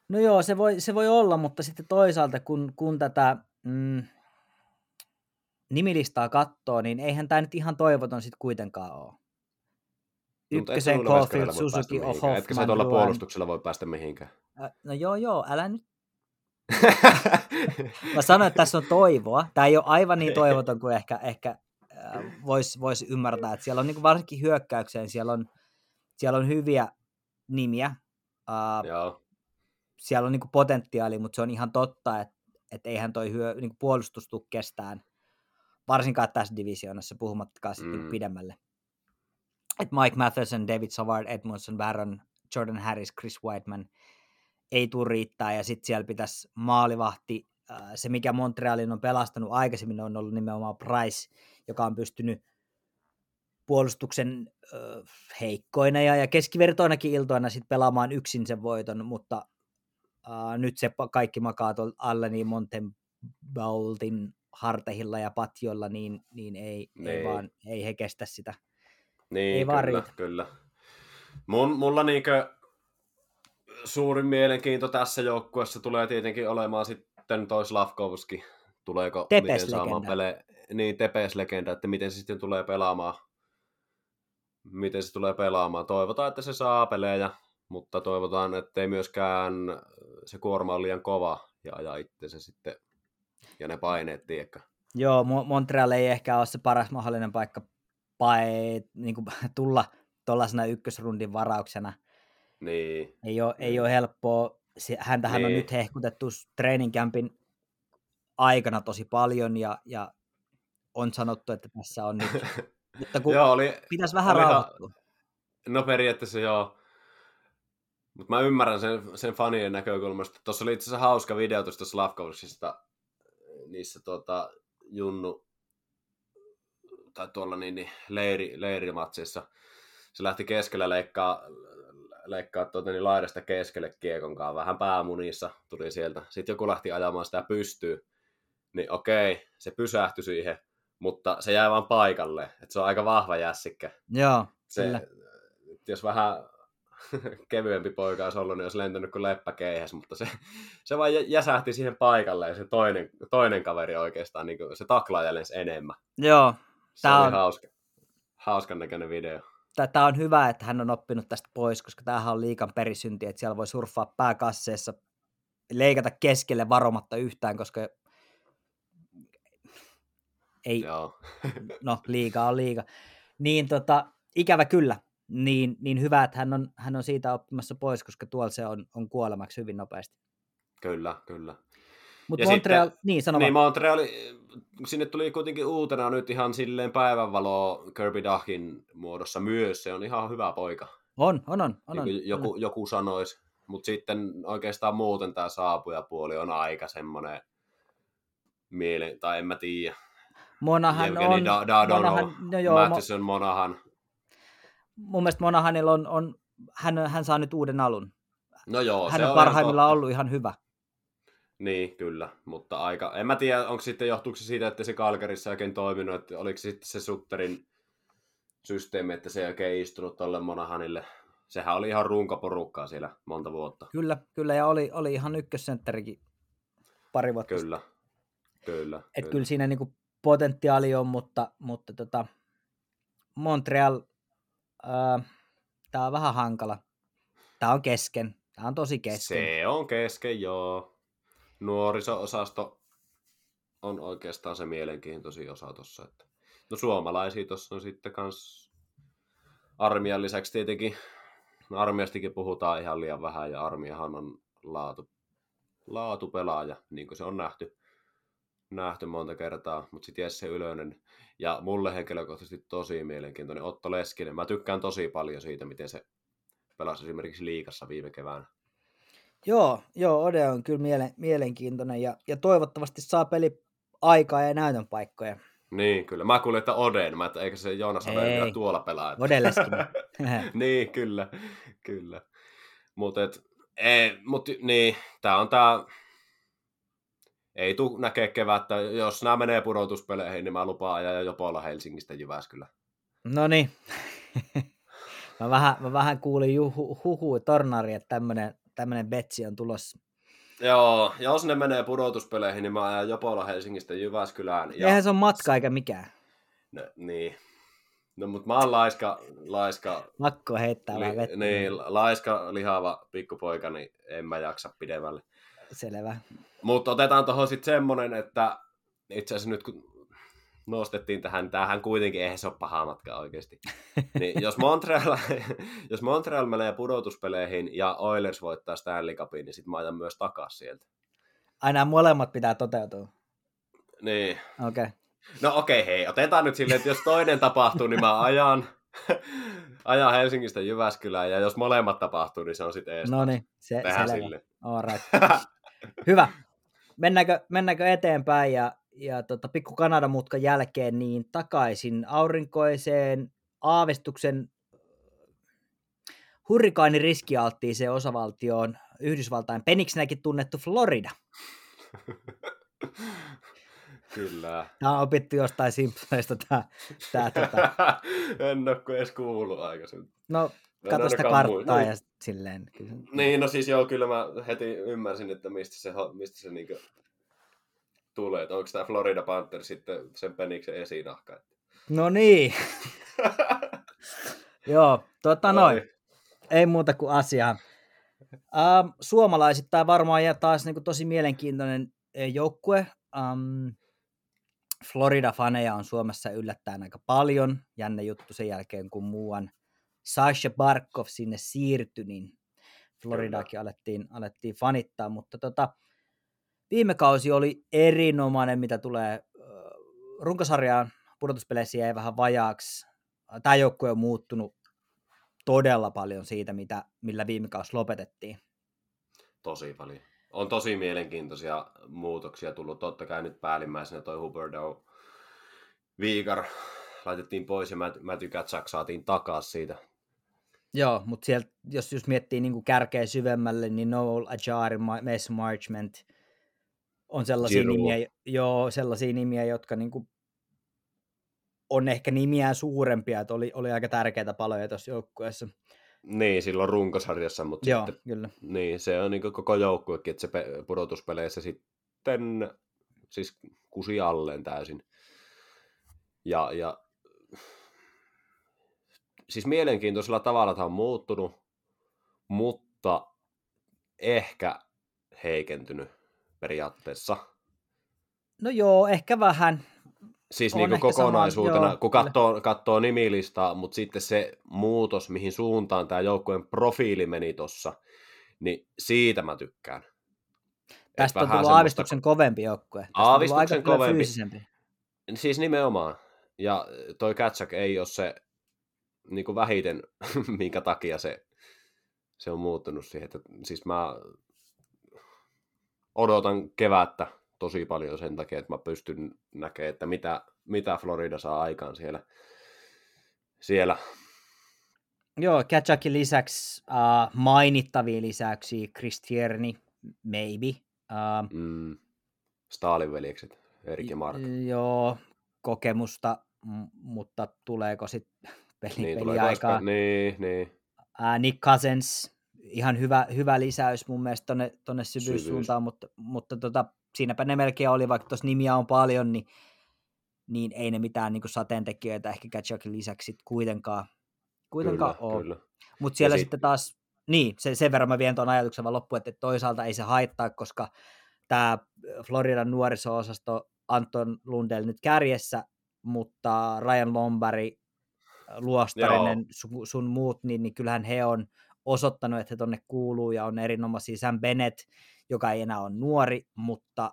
No joo, se voi, se voi olla, mutta sitten toisaalta kun, kun tätä mm, nimilistaa katsoo, niin eihän tämä nyt ihan toivoton sitten kuitenkaan ole. Ykkösen Caulfield, Suzuki, Hoffman, Etkä se tuolla puolustuksella voi päästä mihinkään. No joo, joo, älä nyt Mä sanoin, että tässä on toivoa. Tämä ei ole aivan niin toivoton kuin ehkä, ehkä voisi vois ymmärtää. Että siellä on niin varsinkin hyökkäykseen, siellä on, siellä on hyviä nimiä. Uh, Joo. Siellä on niin potentiaali, mutta se on ihan totta, että, että eihän toi hyö, niin puolustus tule kestään, varsinkaan tässä divisioonassa, puhumattakaan sitten mm. pidemmälle. Et Mike Matheson, David Savard, Edmondson, Barron, Jordan Harris, Chris Whiteman – ei tule riittää, ja sitten siellä pitäisi maalivahti, se mikä Montrealin on pelastanut aikaisemmin on ollut nimenomaan Price, joka on pystynyt puolustuksen heikkoina ja, ja keskivertoinakin iltoina sitten pelaamaan yksin sen voiton, mutta uh, nyt se kaikki makaa tuolla alle niin Montenbaultin hartehilla ja patjoilla, niin, niin ei, ei, ei, vaan, ei he kestä sitä. Niin, ei kyllä, kyllä. Mun, mulla niinkö suurin mielenkiinto tässä joukkueessa tulee tietenkin olemaan sitten toi Slavkovski. Tuleeko miten saamaan pele... Niin, Tepes-legenda, että miten se sitten tulee pelaamaan. Miten se tulee pelaamaan. Toivotaan, että se saa pelejä, mutta toivotaan, että ei myöskään se kuorma ole liian kova ja ajaa itse se sitten ja ne paineet, tiedätkö? Joo, Montreal ei ehkä ole se paras mahdollinen paikka pae, niin kuin, tulla tuollaisena ykkösrundin varauksena – niin. Ei ole, ei ole helppoa. Häntähän niin. on nyt hehkutettu treeninkämpin aikana tosi paljon ja, ja on sanottu, että tässä on nyt... Mutta kun joo, oli, pitäisi vähän rauhoittua. No periaatteessa joo. Mutta mä ymmärrän sen, sen fanien näkökulmasta. Tuossa oli itse asiassa hauska video tuosta Slavkovsista niissä tuota, Junnu tai tuolla niin, niin leiri, leirimatseissa. Se lähti keskellä leikkaa leikkaa tuota, niin laidasta keskelle kiekonkaan, vähän päämunissa tuli sieltä. Sitten joku lähti ajamaan sitä pystyy, niin okei, se pysähtyi siihen, mutta se jäi vaan paikalle. että se on aika vahva jässikkä. Joo, se, kyllä. Jos vähän kevyempi poika olisi ollut, niin olisi lentänyt kuin leppäkeihäs, mutta se, se vaan jäsähti siihen paikalle ja se toinen, toinen kaveri oikeastaan, niin se taklaaja enemmän. Joo. Se oli on... hauska, hauskan näköinen video tämä on hyvä, että hän on oppinut tästä pois, koska tämähän on liikan perisynti, että siellä voi surffaa pääkasseessa, leikata keskelle varomatta yhtään, koska ei, Joo. no liika on liika. Niin tota, ikävä kyllä, niin, niin hyvä, että hän on, hän on siitä oppimassa pois, koska tuolla se on, on kuolemaksi hyvin nopeasti. Kyllä, kyllä. Mutta Montreal, sitten, niin sano Niin, Montreal, sinne tuli kuitenkin uutena nyt ihan silleen päivänvalo Kirby Duckin muodossa myös. Se on ihan hyvä poika. On, on, on. on, on. Niin joku, on. joku sanoisi. Mutta sitten oikeastaan muuten tämä saapujapuoli on aika semmoinen mielen, tai en mä tiedä. Monahan Evgeni on... Da, da, Monahan, no joo, Matheson, Monahan. Mun mielestä Monahanilla on, on hän, hän saa nyt uuden alun. No joo, hän se on parhaimmillaan ollut ihan hyvä. Niin, kyllä, mutta aika... En mä tiedä, onko sitten johtuuko se siitä, että se Kalkarissa oikein toiminut, että oliko se sitten se Sutterin systeemi, että se ei oikein istunut tolle Monahanille. Sehän oli ihan runkaporukkaa siellä monta vuotta. Kyllä, kyllä, ja oli, oli ihan ykkössentterikin pari vuotta Kyllä, kyllä. Et kyllä. kyllä siinä niinku potentiaali on, mutta, mutta tota, Montreal, äh, tämä on vähän hankala. Tämä on kesken. Tämä on tosi kesken. Se on kesken, joo nuoriso-osasto on oikeastaan se mielenkiintoisin osa tuossa. Että... No suomalaisia tuossa on sitten kans armian lisäksi tietenkin, no armiastikin puhutaan ihan liian vähän ja armiahan on laatu, laatu pelaaja, niin kuin se on nähty, nähty monta kertaa, mutta sitten Jesse Ylönen ja mulle henkilökohtaisesti tosi mielenkiintoinen Otto Leskinen. Mä tykkään tosi paljon siitä, miten se pelasi esimerkiksi liikassa viime keväänä. Joo, joo, Ode on kyllä mielen, mielenkiintoinen ja, ja toivottavasti saa peli aikaa ja näytön paikkoja. Niin, kyllä. Mä kuulin, että Oden, mä, että eikö se Joonas ole vielä tuolla pelaa. Odelleskin. niin, kyllä, kyllä. Mutta mut, niin, tää on tää, ei tu näkee kevättä. Jos nämä menee pudotuspeleihin, niin mä lupaan ajaa jopa olla Helsingistä Jyväskylä. No niin. mä, vähän, mä vähän kuulin juhu, huhu tornari, että tämmönen, tämmönen betsi on tulossa. Joo, jos ne menee pudotuspeleihin, niin mä ajan jopa olla Helsingistä Jyväskylään. Ja... Eihän se on matka eikä mikään. No, niin. No, mutta mä oon laiska, laiska, Makko heittää vähän vettä. niin, laiska, lihava pikkupoika, niin en mä jaksa pidemmälle. Selvä. Mutta otetaan tuohon sitten semmonen, että itse asiassa nyt kun nostettiin tähän, tämähän kuitenkin, eihän se ole paha matka oikeasti. Niin jos, Montreal, jos Montreal menee pudotuspeleihin ja Oilers voittaa Stanley Cupin, niin sitten mä ajan myös takaisin sieltä. Aina molemmat pitää toteutua. Niin. Okei. Okay. No okei, okay, hei, otetaan nyt silleen, että jos toinen tapahtuu, niin mä ajan, ajan Helsingistä Jyväskylään, ja jos molemmat tapahtuu, niin se on sitten ees. No niin, se, selvä. sille. All right. Hyvä. Mennäänkö, mennäänkö eteenpäin ja, ja tota, pikku Kanadan mutkan jälkeen niin takaisin aurinkoiseen aavistuksen hurrikaani riskialttiiseen osavaltioon Yhdysvaltain peniksenäkin tunnettu Florida. Kyllä. Tämä on opittu jostain Simpsoneista tämä, tämä tota. en ole edes kuullut aikaisemmin. No, en kato sitä karttaa ja silleen. Kyllä. Niin, no siis joo, kyllä mä heti ymmärsin, että mistä se, mistä se niinku tulee. Että onko tämä Florida Panther sitten sen peniksen esinahka. No niin. Joo, tota noin. Ai. Ei muuta kuin asiaa. Ähm, suomalaisittain varmaan ja taas niin kuin, tosi mielenkiintoinen eh, joukkue. Ähm, Florida-faneja on Suomessa yllättäen aika paljon. Jänne juttu sen jälkeen, kun muuan Sasha Barkov sinne siirtyi, niin Floridaakin alettiin, alettiin fanittaa. Mutta tota, viime kausi oli erinomainen, mitä tulee runkosarjaan. Pudotuspeleissä jäi vähän vajaaksi. Tämä joukkue on muuttunut todella paljon siitä, mitä, millä viime kausi lopetettiin. Tosi paljon. On tosi mielenkiintoisia muutoksia tullut. Totta kai nyt päällimmäisenä toi Huberdo Viikar laitettiin pois ja Matt- Matthew Katsak saatiin takaisin siitä. Joo, mutta sieltä, jos just miettii niin kärkeä syvemmälle, niin Noel Ajari, Mason Marchment on sellaisia Giroux. nimiä, joo, sellaisia nimiä, jotka niin kuin on ehkä nimiään suurempia, että oli, oli aika tärkeitä paloja tuossa joukkueessa. Niin, silloin runkosarjassa, mutta Joo, sitten kyllä. Niin, se on niin koko joukkuekin, että se pe- pudotuspeleissä sitten siis kusi alleen täysin. Ja, ja siis mielenkiintoisella tavalla tämä on muuttunut, mutta ehkä heikentynyt periaatteessa. No joo, ehkä vähän. Siis On niin sama, kokonaisuutena, joo, kun katsoo, katsoo nimilistaa, mutta sitten se muutos, mihin suuntaan tämä joukkueen profiili meni tuossa, niin siitä mä tykkään. Et Tästä on tullut semmoista- aavistuksen kovempi joukkue. Tästä Aavistuksen kovempi. fyysisempi. Siis nimenomaan. Ja toi Katsak ei ole se niin kuin vähiten, minkä takia se, se on muuttunut siihen. Että, siis mä odotan kevättä tosi paljon sen takia, että mä pystyn näkemään, että mitä, mitä Florida saa aikaan siellä. siellä. Joo, Katsakin lisäksi uh, mainittavia lisäyksiä, Chris Tierney, maybe. Uh, Mm, Stalin veljekset, Erik ja Mark. Joo, kokemusta, m- mutta tuleeko sitten peli, Niin, peli tulee aikaa? Niin, niin. Ää, Nick Cousins, ihan hyvä, hyvä lisäys mun mielestä tonne, tonne syvyyssuuntaan, mutta, mutta tota, siinäpä ne melkein oli, vaikka tuossa nimiä on paljon, niin, niin ei ne mitään niin sateentekijöitä ehkä Katsakin lisäksi sit kuitenkaan, kuitenkaan Kyllä, ole. Mutta siellä Ja sit- sitten taas, niin, se, sen verran mä vien tuon ajatuksen vaan loppuun, että toisaalta ei se haittaa, koska tämä Floridan nuoriso-osasto Anton Lundell nyt kärjessä, mutta Ryan Lombari, Luostarinen, sun, sun muut, niin, niin kyllähän he on osoittanut, että he tonne kuuluu ja on erinomaisia. Sam Bennett, joka ei enää ole nuori, mutta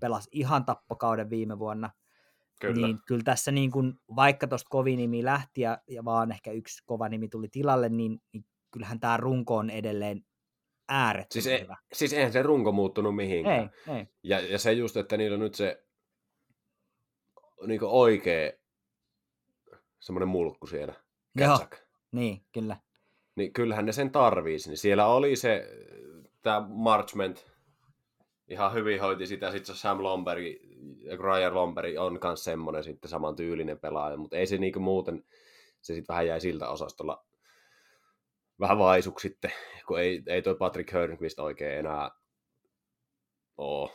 pelasi ihan tappokauden viime vuonna. Kyllä. Niin kyllä tässä niin kuin, vaikka tuosta kovin nimi lähti ja, ja vaan ehkä yksi kova nimi tuli tilalle, niin, niin kyllähän tämä runko on edelleen äärettömän Siis, ei, hyvä. siis eihän se runko muuttunut mihinkään. Ei, ei. Ja, ja se just, että niillä on nyt se niin oikea semmoinen mulkku siellä. Joo. Katsak. Niin, kyllä. Niin kyllähän ne sen tarvii. Niin siellä oli se, tämä Marchment, ihan hyvin hoiti sitä. Sitten Sam Lomberg, Ryan Lomberg on myös semmoinen sitten saman tyylinen pelaaja, mutta ei se niinku muuten, se sitten vähän jäi siltä osastolla vähän vaisuk sitten, kun ei, ei toi Patrick Hörnqvist oikein enää oo.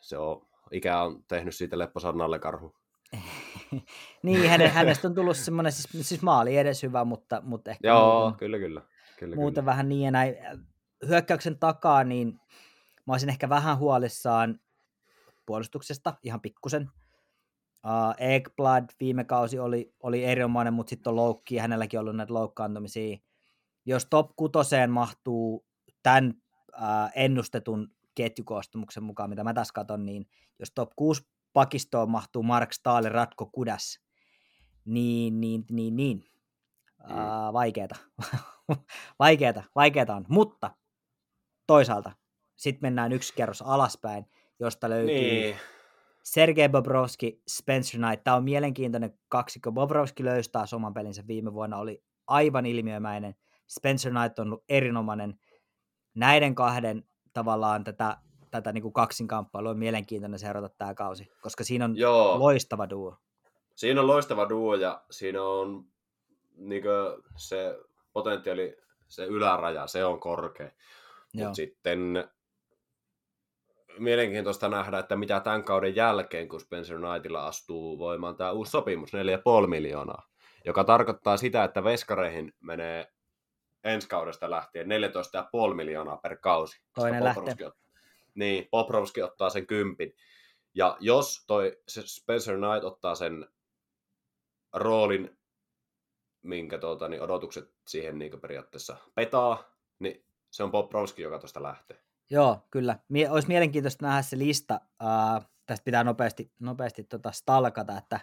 Se on, ikä on tehnyt siitä lepposannalle karhu. niin, hänen, hänestä on tullut semmoinen, siis, siis maali edes hyvä, mutta, mutta ehkä Joo, muuten, kyllä, kyllä. kyllä muuten kyllä. vähän niin ja näin. Hyökkäyksen takaa, niin mä olisin ehkä vähän huolissaan puolustuksesta, ihan pikkusen. Uh, Ekblad viime kausi oli, oli erinomainen, mutta sitten on loukki, hänelläkin on ollut näitä loukkaantumisia. Jos top kutoseen mahtuu tämän uh, ennustetun ketjukoostumuksen mukaan, mitä mä tässä katson, niin jos top 6 pakistoon mahtuu Mark Stahl, Ratko Kudas, niin, niin, niin, niin. Mm. Uh, vaikeeta. vaikeeta, vaikeeta on. Mutta toisaalta sitten mennään yksi kerros alaspäin, josta löytyy Niin. Sergei Bobrovski, Spencer Knight. Tämä on mielenkiintoinen kaksikko. Bobrovski löysi taas oman pelinsä viime vuonna, oli aivan ilmiömäinen. Spencer Knight on ollut erinomainen. Näiden kahden tavallaan tätä, tätä niin kuin kaksinkamppailua on mielenkiintoinen seurata tämä kausi, koska siinä on Joo. loistava duo. Siinä on loistava duo ja siinä on niinkö, se potentiaali, se yläraja, se on korkea. Mutta sitten mielenkiintoista nähdä, että mitä tämän kauden jälkeen, kun Spencer Knightilla astuu voimaan tämä uusi sopimus, 4,5 miljoonaa, joka tarkoittaa sitä, että veskareihin menee ensi kaudesta lähtien 14,5 miljoonaa per kausi. Toinen lähtee. Niin, Bobrovski ottaa sen kympin. Ja jos toi Spencer Knight ottaa sen roolin, minkä tuota, niin odotukset siihen niin periaatteessa petaa, niin se on Bobrovski, joka tuosta lähtee. Joo, kyllä. Mie- olisi mielenkiintoista nähdä se lista. Uh, tästä pitää nopeasti, nopeasti tota stalkata, että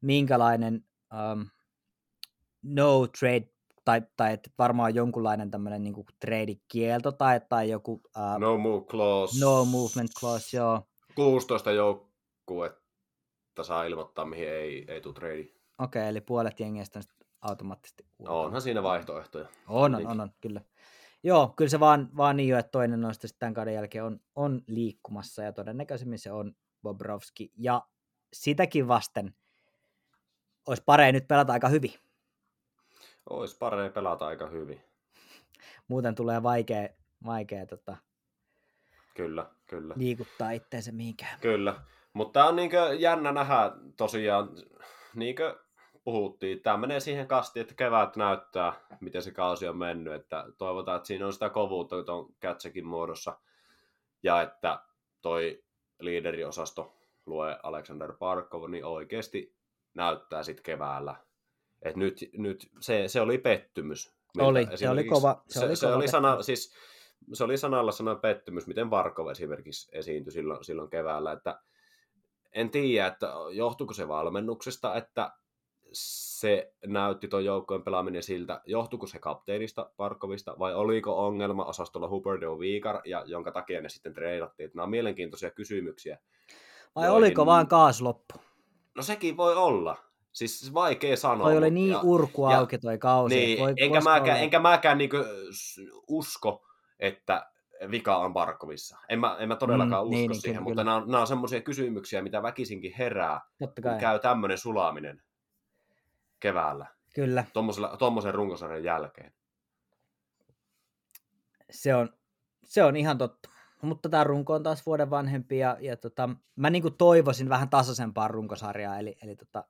minkälainen um, no trade, tai, tai että varmaan jonkunlainen tämmöinen niin trade-kielto tai, tai joku uh, no, move clause. no movement clause, joo. 16 joukkuetta saa ilmoittaa, mihin ei, ei tule trade. Okei, okay, eli puolet jengeistä automaattisesti ulkona. Onhan siinä vaihtoehtoja. On, on, on, on, kyllä. Joo, kyllä se vaan, vaan niin jo, että toinen noista sitten tämän kauden jälkeen on, on liikkumassa ja todennäköisemmin se on Bobrovski. Ja sitäkin vasten olisi parempi nyt pelata aika hyvin. Ois parempi pelata aika hyvin. Muuten tulee vaikea, vaikea tota, Kyllä, kyllä. liikuttaa itteensä mihinkään. Kyllä. Mutta tämä on niinkö jännä nähdä tosiaan, niinkö puhuttiin, tämä menee siihen kastiin, että kevät näyttää, miten se kausi on mennyt, että toivotaan, että siinä on sitä kovuutta tuon Kätsekin muodossa, ja että toi liideriosasto lue Alexander Parkov, niin oikeasti näyttää sitten keväällä. Et nyt, nyt se, se oli pettymys. Oli, se oli kova- se se, oli se kova oli sana, siis se oli sanalla sana pettymys, miten Varkov esimerkiksi esiintyi silloin, silloin keväällä, että en tiedä, että johtuuko se valmennuksesta, että se näytti tuon joukkojen pelaaminen siltä, johtuuko se kapteenista Parkovista vai oliko ongelma osastolla Huberdeau Viikar, ja jonka takia ne sitten treidattiin. Nämä on mielenkiintoisia kysymyksiä. Vai joihin- oliko vaan kaasu loppu? No sekin voi olla. Siis vaikea sanoa. Toi oli niin ja- urku ja- auki toi kausi. niin, voi enkä mäkään, olla- enkä mäkään niinku usko, että vika on Barkovissa. En mä, en mä todellakaan Mm, usko niin, niin, siihen, kyllä, mutta kyllä. nämä on, nämä on semmoisia kysymyksiä, mitä väkisinkin herää, Totta kun kai, käy tämmöinen sulaminen keväällä, kyllä. tuommoisen runkosarjan jälkeen. Se on, se on ihan totta. Mutta tämä runko on taas vuoden vanhempi ja, ja tota, mä niinku toivoisin vähän tasaisempaa runkosarjaa, eli, eli tota,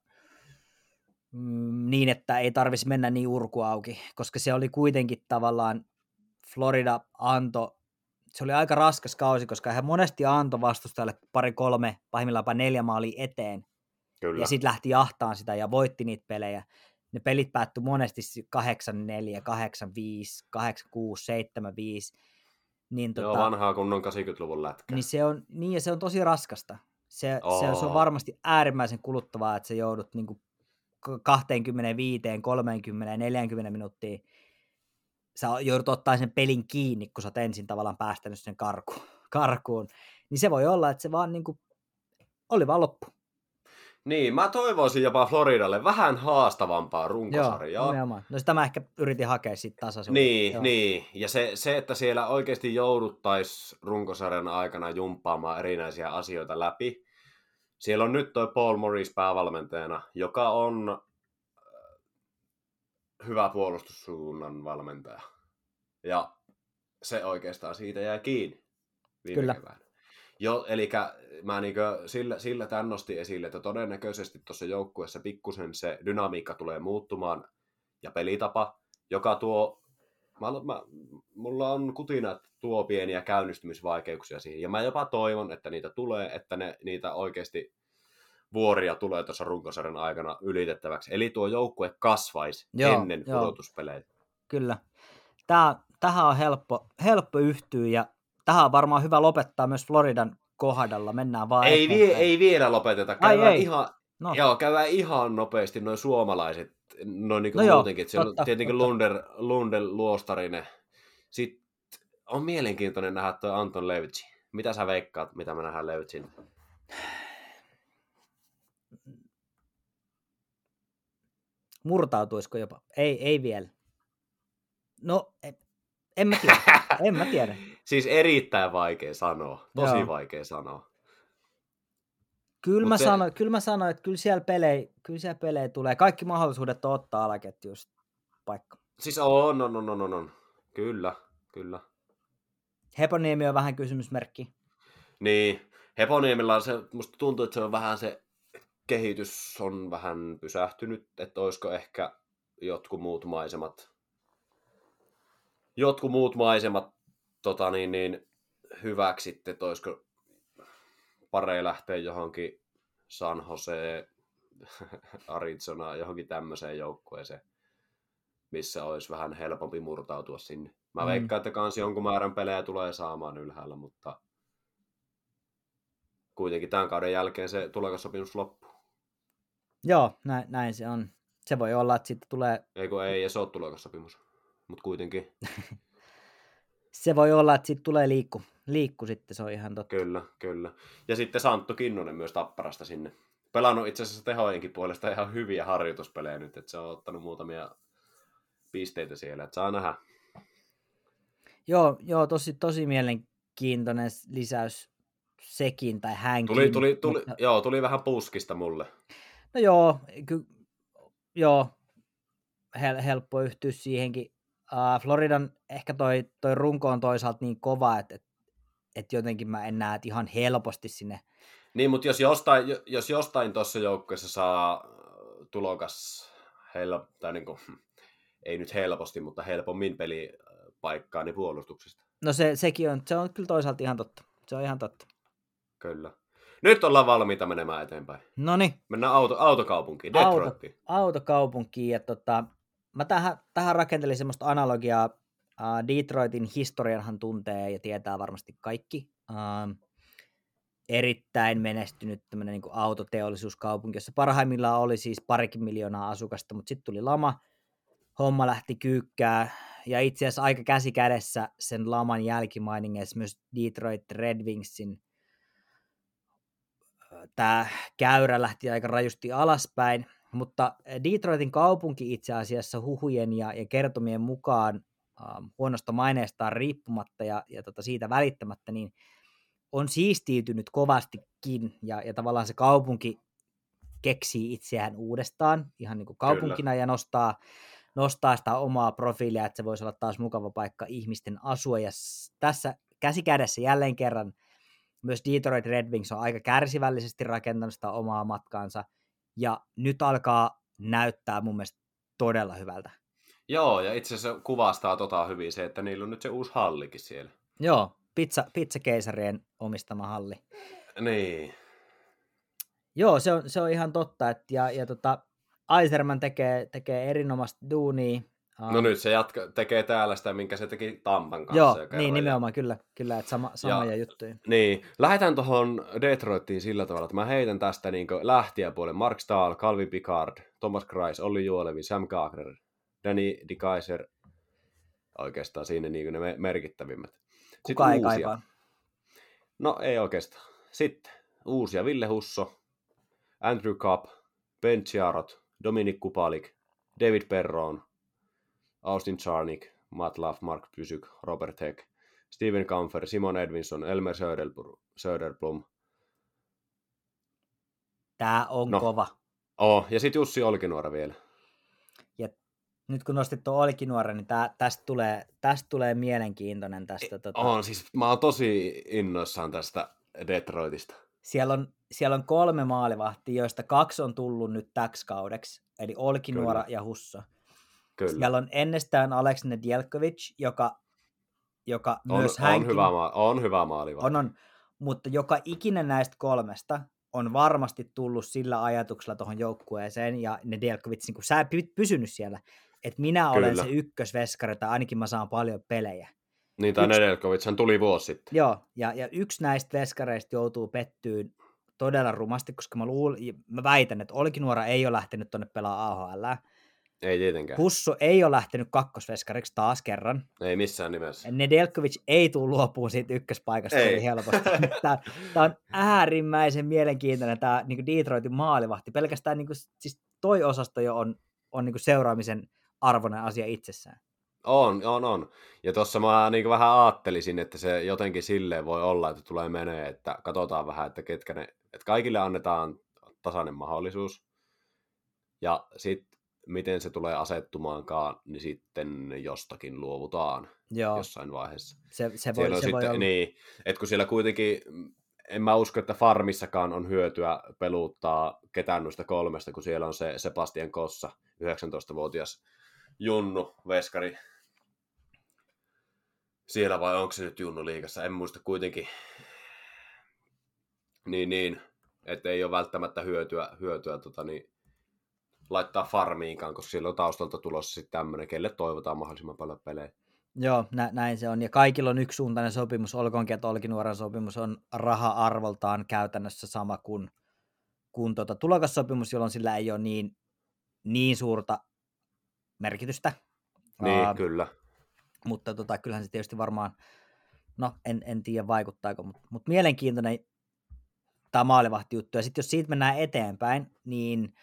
mm, niin, että ei tarvitsisi mennä niin urku auki, koska se oli kuitenkin tavallaan Florida anto, se oli aika raskas kausi, koska hän monesti antoi vastustajalle pari kolme, pahimmillaan jopa neljä maalia eteen, Kyllä. ja sitten lähti jahtaan sitä ja voitti niitä pelejä. Ne pelit päättyi monesti 8-4, 8-5, 8-6, 7-5. Niin, Joo, tota, vanhaa kunnon 80-luvun lätkä. niin se on, niin ja se on tosi raskasta. Se, se, on, se on varmasti äärimmäisen kuluttavaa, että sä joudut niin kuin 25, 30, 40 minuuttia sä joudut ottaa sen pelin kiinni, kun sä oot ensin tavallaan päästänyt sen karkuun. karkuun. Niin se voi olla, että se vaan niin kuin, oli vaan loppu. Niin, mä toivoisin jopa Floridalle vähän haastavampaa runkosarjaa. Joo, nimenomaan. No sitä mä ehkä yritin hakea sitten tasaisuutta. Niin, Joo. niin. Ja se, se, että siellä oikeasti jouduttaisiin runkosarjan aikana jumppaamaan erinäisiä asioita läpi. Siellä on nyt toi Paul Morris päävalmentajana, joka on äh, hyvä puolustussuunnan valmentaja. Ja se oikeastaan siitä jää kiinni viime Kyllä. keväänä. Jo, eli mä niinkö sillä, sillä tän nostin esille, että todennäköisesti tuossa joukkueessa pikkusen se dynamiikka tulee muuttumaan ja pelitapa, joka tuo, mä, mä, mulla on kutina, että tuo pieniä käynnistymisvaikeuksia siihen. Ja mä jopa toivon, että niitä tulee, että ne, niitä oikeasti vuoria tulee tuossa runkosarjan aikana ylitettäväksi. Eli tuo joukkue kasvaisi Joo, ennen joo. pudotuspelejä. Kyllä. Tää, tähän on helppo, helppo yhtyä ja tähän on varmaan hyvä lopettaa myös Floridan kohdalla. Mennään vaan Ei, vie, ei vielä lopeteta. Ai Käydään ei. ihan, No, Joo, käydään ihan nopeasti noin suomalaiset, noin niin No joo, muutenkin. Siellä totta, on tietenkin totta. Lunder, Lunder Luostarinen. Sitten on mielenkiintoinen nähdä tuo Anton Levitsi. Mitä sä veikkaat, mitä me nähdään Levitsin? murtautuisiko jopa? Ei, ei vielä. No, en, en mä tiedä. en mä tiedä. Siis erittäin vaikea sanoa. Tosi Joo. vaikea sanoa. Kyllä Mut mä, se- sanoin, kyllä mä sanoin, että kyllä siellä, pelejä, kyllä siellä pelejä tulee. Kaikki mahdollisuudet ottaa alaketjuista paikka. Siis on, on, on, on, on. Kyllä, kyllä. Heponiemi on vähän kysymysmerkki. Niin, Heponiemellä on se, musta tuntuu, että se on vähän se kehitys on vähän pysähtynyt, että olisiko ehkä jotkut muut maisemat, jotkut muut maisemat tota niin, niin, hyväksi että olisiko parei lähteä johonkin San Jose, Arizona, johonkin tämmöiseen joukkueeseen, missä olisi vähän helpompi murtautua sinne. Mä Mm. veikkaan, että kans jonkun määrän pelejä tulee saamaan ylhäällä, mutta kuitenkin tämän kauden jälkeen se tulokassopimus loppuu. Joo, näin, näin se on. Se voi olla, että sitten tulee, Ei kun ei, ja se ole tulokassopimus. Mutta kuitenkin, se voi olla, että sitten tulee liikku. Liikku sitten, se on ihan totta. kyllä, kyllä. Ja sitten Santtu Kinnunen myös Tapparasta sinne. Pelannut itse asiassa tehojenkin puolesta ihan hyviä harjoituspelejä nyt, että se on ottanut muutamia pisteitä siellä, että saa nähdä. Joo, joo tosi, tosi mielenkiintoinen lisäys sekin, tai hänkin. Tuli, tuli, tuli, mutta- joo, tuli vähän puskista mulle. No joo, ky, joo, hel, helppo yhtyä siihenkin. Uh, Floridan ehkä toi, toi runko on toisaalta niin kova, että et, et jotenkin mä en näe, ihan helposti sinne. Niin, mutta jos jostain, jo- jos jostain tuossa joukkueessa saa äh, tulokas hel, tai niin kuin, ei nyt helposti, mutta helpommin pelipaikkaa, niin puolustuksesta. No se, sekin on, se on kyllä toisaalta ihan totta. Se on ihan totta. Kyllä. Nyt ollaan valmiita menemään eteenpäin. No niin, Mennään auto, autokaupunkiin, Auto. Detroitiin. autokaupunkiin ja tota, mä tähän, tähän rakentelin semmoista analogiaa. Uh, Detroitin historianhan tuntee ja tietää varmasti kaikki. Uh, erittäin menestynyt tämmöinen niin autoteollisuuskaupunki, jossa parhaimmillaan oli siis parikin miljoonaa asukasta, mutta sitten tuli lama, homma lähti kyykkää ja itse asiassa aika käsi kädessä sen laman jälkimainingeissa myös Detroit Red Wingsin tämä käyrä lähti aika rajusti alaspäin, mutta Detroitin kaupunki itse asiassa huhujen ja, ja kertomien mukaan huonosta maineestaan riippumatta ja, ja tota siitä välittämättä, niin on siistiytynyt kovastikin. Ja, ja tavallaan se kaupunki keksii itseään uudestaan ihan niin kuin kaupunkina ja nostaa, nostaa sitä omaa profiilia, että se voisi olla taas mukava paikka ihmisten asua ja tässä käsikädessä jälleen kerran myös Detroit Red Wings on aika kärsivällisesti rakentanut sitä omaa matkaansa ja nyt alkaa näyttää mun mielestä todella hyvältä. Joo, ja itse asiassa kuvastaa tota hyvin se, että niillä on nyt se uusi hallikin siellä. Joo, pizza, pizzakeisarien omistama halli. Niin. Joo, se on, se on ihan totta. Et, ja, ja tota, Aiserman tekee, tekee erinomaista duunia. No nyt se jatka, tekee täällä sitä, minkä se teki Tampan kanssa. Joo, niin ja- nimenomaan, kyllä, kyllä että sama, samoja Ja- juttuja. Niin, lähdetään tuohon Detroittiin sillä tavalla, että mä heitän tästä niin lähtijäpuolen Mark Stahl, Calvin Picard, Thomas Kreis, Olli Juolevi, Sam Gagner, Danny DeKaiser, oikeastaan siinä niin ne me- merkittävimmät. Sitten Kuka ei uusia. kaipaa. No ei oikeastaan. Sitten uusia Ville Husso, Andrew Cup, Ben Chiarot, Dominic Kupalik, David Perron, Austin Charnik, Matt Love, Mark Pysyk, Robert Heck, Steven Kamfer, Simon Edvinson, Elmer Söderblom, Söderblom. Tää on No. kova. Oh, ja sitten Jussi Olkinuora vielä. Ja nyt kun nostit tuon Olkinuoren, niin tää, tästä, tulee, tästä tulee mielenkiintoinen tästä. Tota, On, siis mä oon tosi innoissaan tästä Detroitista. siellä, on, siellä on kolme maalivahtia, joista kaksi on tullut nyt täksi kaudeksi, eli Olkinuora Kyllä. ja Husso. Kyllä. Siellä on ennestään Alex Nedjelkovic, joka, joka on, myös on, hänkin, hyvä, maa, on hyvä maali. on, on, mutta joka ikinen näistä kolmesta on varmasti tullut sillä ajatuksella tuohon joukkueeseen, ja Nedjelkovic, niin kun sä py- pysynyt siellä, että minä olen Kyllä. se ykkösveskari, tai ainakin mä saan paljon pelejä. Niin, tai yksi- Nedelkovic, hän tuli vuosi sitten. Joo, ja, ja yksi näistä veskareista joutuu pettyyn todella rumasti, koska mä, luul, mä väitän, että Olkinuora ei ole lähtenyt tuonne pelaa AHL. Ei tietenkään. Husso ei ole lähtenyt kakkosveskariksi taas kerran. Ei missään nimessä. Nedelkovic ei tule luopuun siitä ykköspaikasta Ei. helposti. Tämä, tämä on äärimmäisen mielenkiintoinen tämä niin Detroitin maalivahti. Pelkästään niin kuin, siis toi osasto jo on, on niin seuraamisen arvoinen asia itsessään. On, on, on. Ja tuossa mä niin vähän ajattelisin, että se jotenkin silleen voi olla, että tulee menee, että katsotaan vähän, että ketkä ne, että kaikille annetaan tasainen mahdollisuus. Ja sitten miten se tulee asettumaankaan, niin sitten jostakin luovutaan Joo, jossain vaiheessa. se, se, voi, Siellä se voi sitten, olla. niin, että kun siellä kuitenkin, en mä usko, että farmissakaan on hyötyä peluttaa ketään noista kolmesta, kun siellä on se Sebastian Kossa, 19-vuotias Junnu, veskari. Siellä vai onko se nyt Junnu liigassa, en muista kuitenkin. Niin, niin, että ei ole välttämättä hyötyä, hyötyä tota, niin, laittaa farmiinkaan, koska siellä on taustalta tulossa sitten tämmöinen, kelle toivotaan mahdollisimman paljon pelejä. Joo, nä, näin se on. Ja kaikilla on yksisuuntainen sopimus, olkoonkin, että Olkinuoran sopimus on raha-arvoltaan käytännössä sama kuin, kuin tuota tulokassopimus, jolloin sillä ei ole niin, niin suurta merkitystä. Niin, Aa, kyllä. mutta tota, kyllähän se tietysti varmaan, no en, en tiedä vaikuttaako, mutta, mutta mielenkiintoinen tämä maalivahti juttu. Ja sitten jos siitä mennään eteenpäin, niin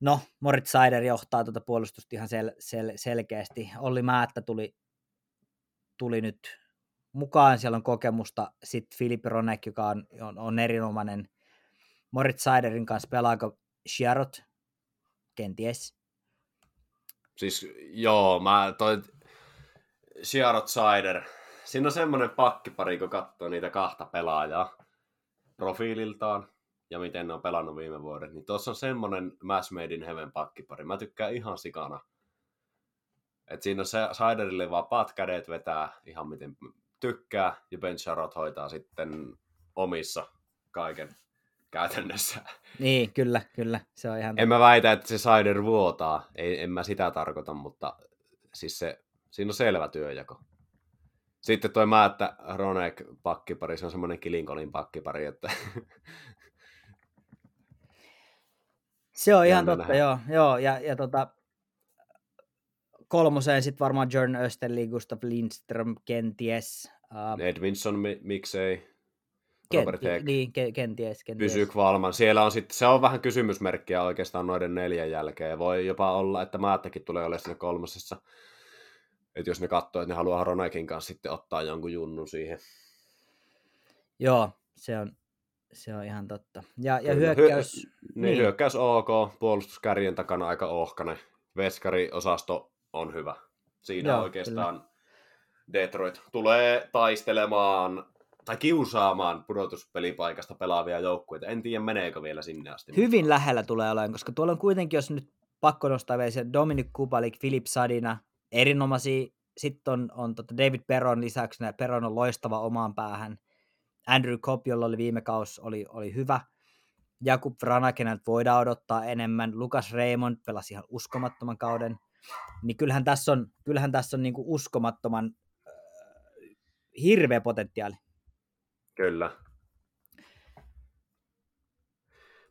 no, Moritz Seider johtaa tuota puolustusta ihan sel, sel, selkeästi. Olli Määttä tuli, tuli nyt mukaan, siellä on kokemusta. Sitten Filippi Ronek, joka on, on, on erinomainen. Moritz Seiderin kanssa pelaako Sherrod? Kenties. Siis joo, mä toi Sierrot Sider. Siinä on semmoinen pakkipari, kun katsoo niitä kahta pelaajaa profiililtaan ja miten ne on pelannut viime vuodet, niin tuossa on semmoinen Match Made in Heaven pakkipari. Mä tykkään ihan sikana. Et siinä on se Siderille vapaat kädet vetää ihan miten tykkää, ja Ben Sharot hoitaa sitten omissa kaiken käytännössä. Niin, kyllä, kyllä. Se on ihan En mä väitä, että se Sider vuotaa, ei, en mä sitä tarkoita, mutta siis se, siinä on selvä työjako. Sitten toi mä, että Ronek pakkipari, se on semmoinen Kilinkolin pakkipari, että Se on ihan totta, nähdä. joo. joo ja, ja tota, kolmoseen sitten varmaan Jordan Österli, Gustav Lindström, kenties. Uh, Edvinson mi- miksei, Robert kenti, Heck, niin, ke, kenties, kenties. pysyy Kvalman. Siellä on sitten, se on vähän kysymysmerkkiä oikeastaan noiden neljän jälkeen. Ja voi jopa olla, että Määttäkin tulee olemaan siinä kolmosessa. Että jos ne katsoo, että ne haluaa Ronekin kanssa sitten ottaa jonkun junnun siihen. Joo, se on, se on ihan totta. Ja, ja Kyllä. hyökkäys, Hyö- niin, niin. hyökkäys ok, puolustuskärjen takana aika ohkane. Veskariosasto on hyvä. Siinä Joo, oikeastaan Detroit tulee taistelemaan tai kiusaamaan pudotuspelipaikasta pelaavia joukkueita. En tiedä, meneekö vielä sinne asti. hyvin lähellä tulee olemaan, koska tuolla on kuitenkin, jos nyt pakko nostaa vielä se Dominic Kubalik, Filip Sadina, erinomaisia. Sitten on, on tota David Peron lisäksi, Peron on loistava omaan päähän. Andrew Cobb, jolla oli viime kaus, oli, oli hyvä. Jakub Vranakenelta voidaan odottaa enemmän. Lukas Raymond pelasi ihan uskomattoman kauden. Niin kyllähän tässä on, kyllähän tässä on niinku uskomattoman äh, hirveä potentiaali. Kyllä.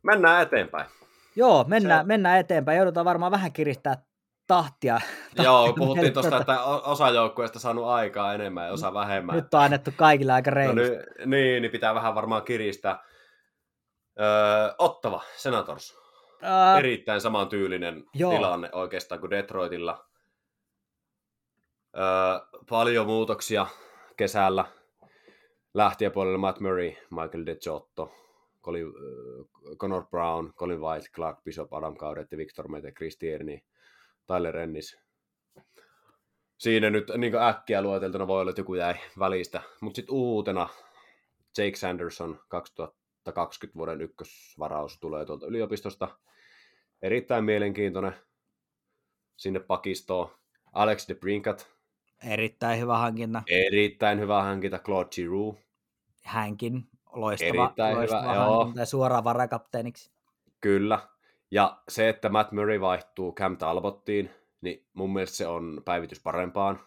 Mennään eteenpäin. Joo, mennään, Se- mennään eteenpäin. Joudutaan varmaan vähän kiristää tahtia. Joo, tahtia puhuttiin mutta tuosta, tota, että osa joukkueesta saanut aikaa enemmän ja osa vähemmän. Nyt on annettu kaikille aika No reilusti. niin, niin, niin pitää vähän varmaan kiristää. Öö, Ottava, Senators. Ää, Erittäin samantyylinen Joo. tilanne oikeastaan kuin Detroitilla. Öö, paljon muutoksia kesällä. Lähtijäpuolella Matt Murray, Michael DeGiotto, Colin, äh, Connor Brown, Colin White, Clark Bishop, Adam Gaudet, Victor Mete, Chris Tierney, Tyler Ennis. Siinä nyt niin äkkiä lueteltuna voi olla, että joku jäi välistä. Mutta sitten uutena Jake Sanderson, 2020 vuoden ykkösvaraus, tulee tuolta yliopistosta. Erittäin mielenkiintoinen sinne pakistoon. Alex de Brinkat, erittäin hyvä hankinta. erittäin hyvä hankinta. Claude Giroux, Hänkin loistava, Erittäin hyvä, loistava joo. hankinta ja suoraan varakapteeniksi. Kyllä. Ja se, että Matt Murray vaihtuu Cam Talbottiin, niin mun mielestä se on päivitys parempaan.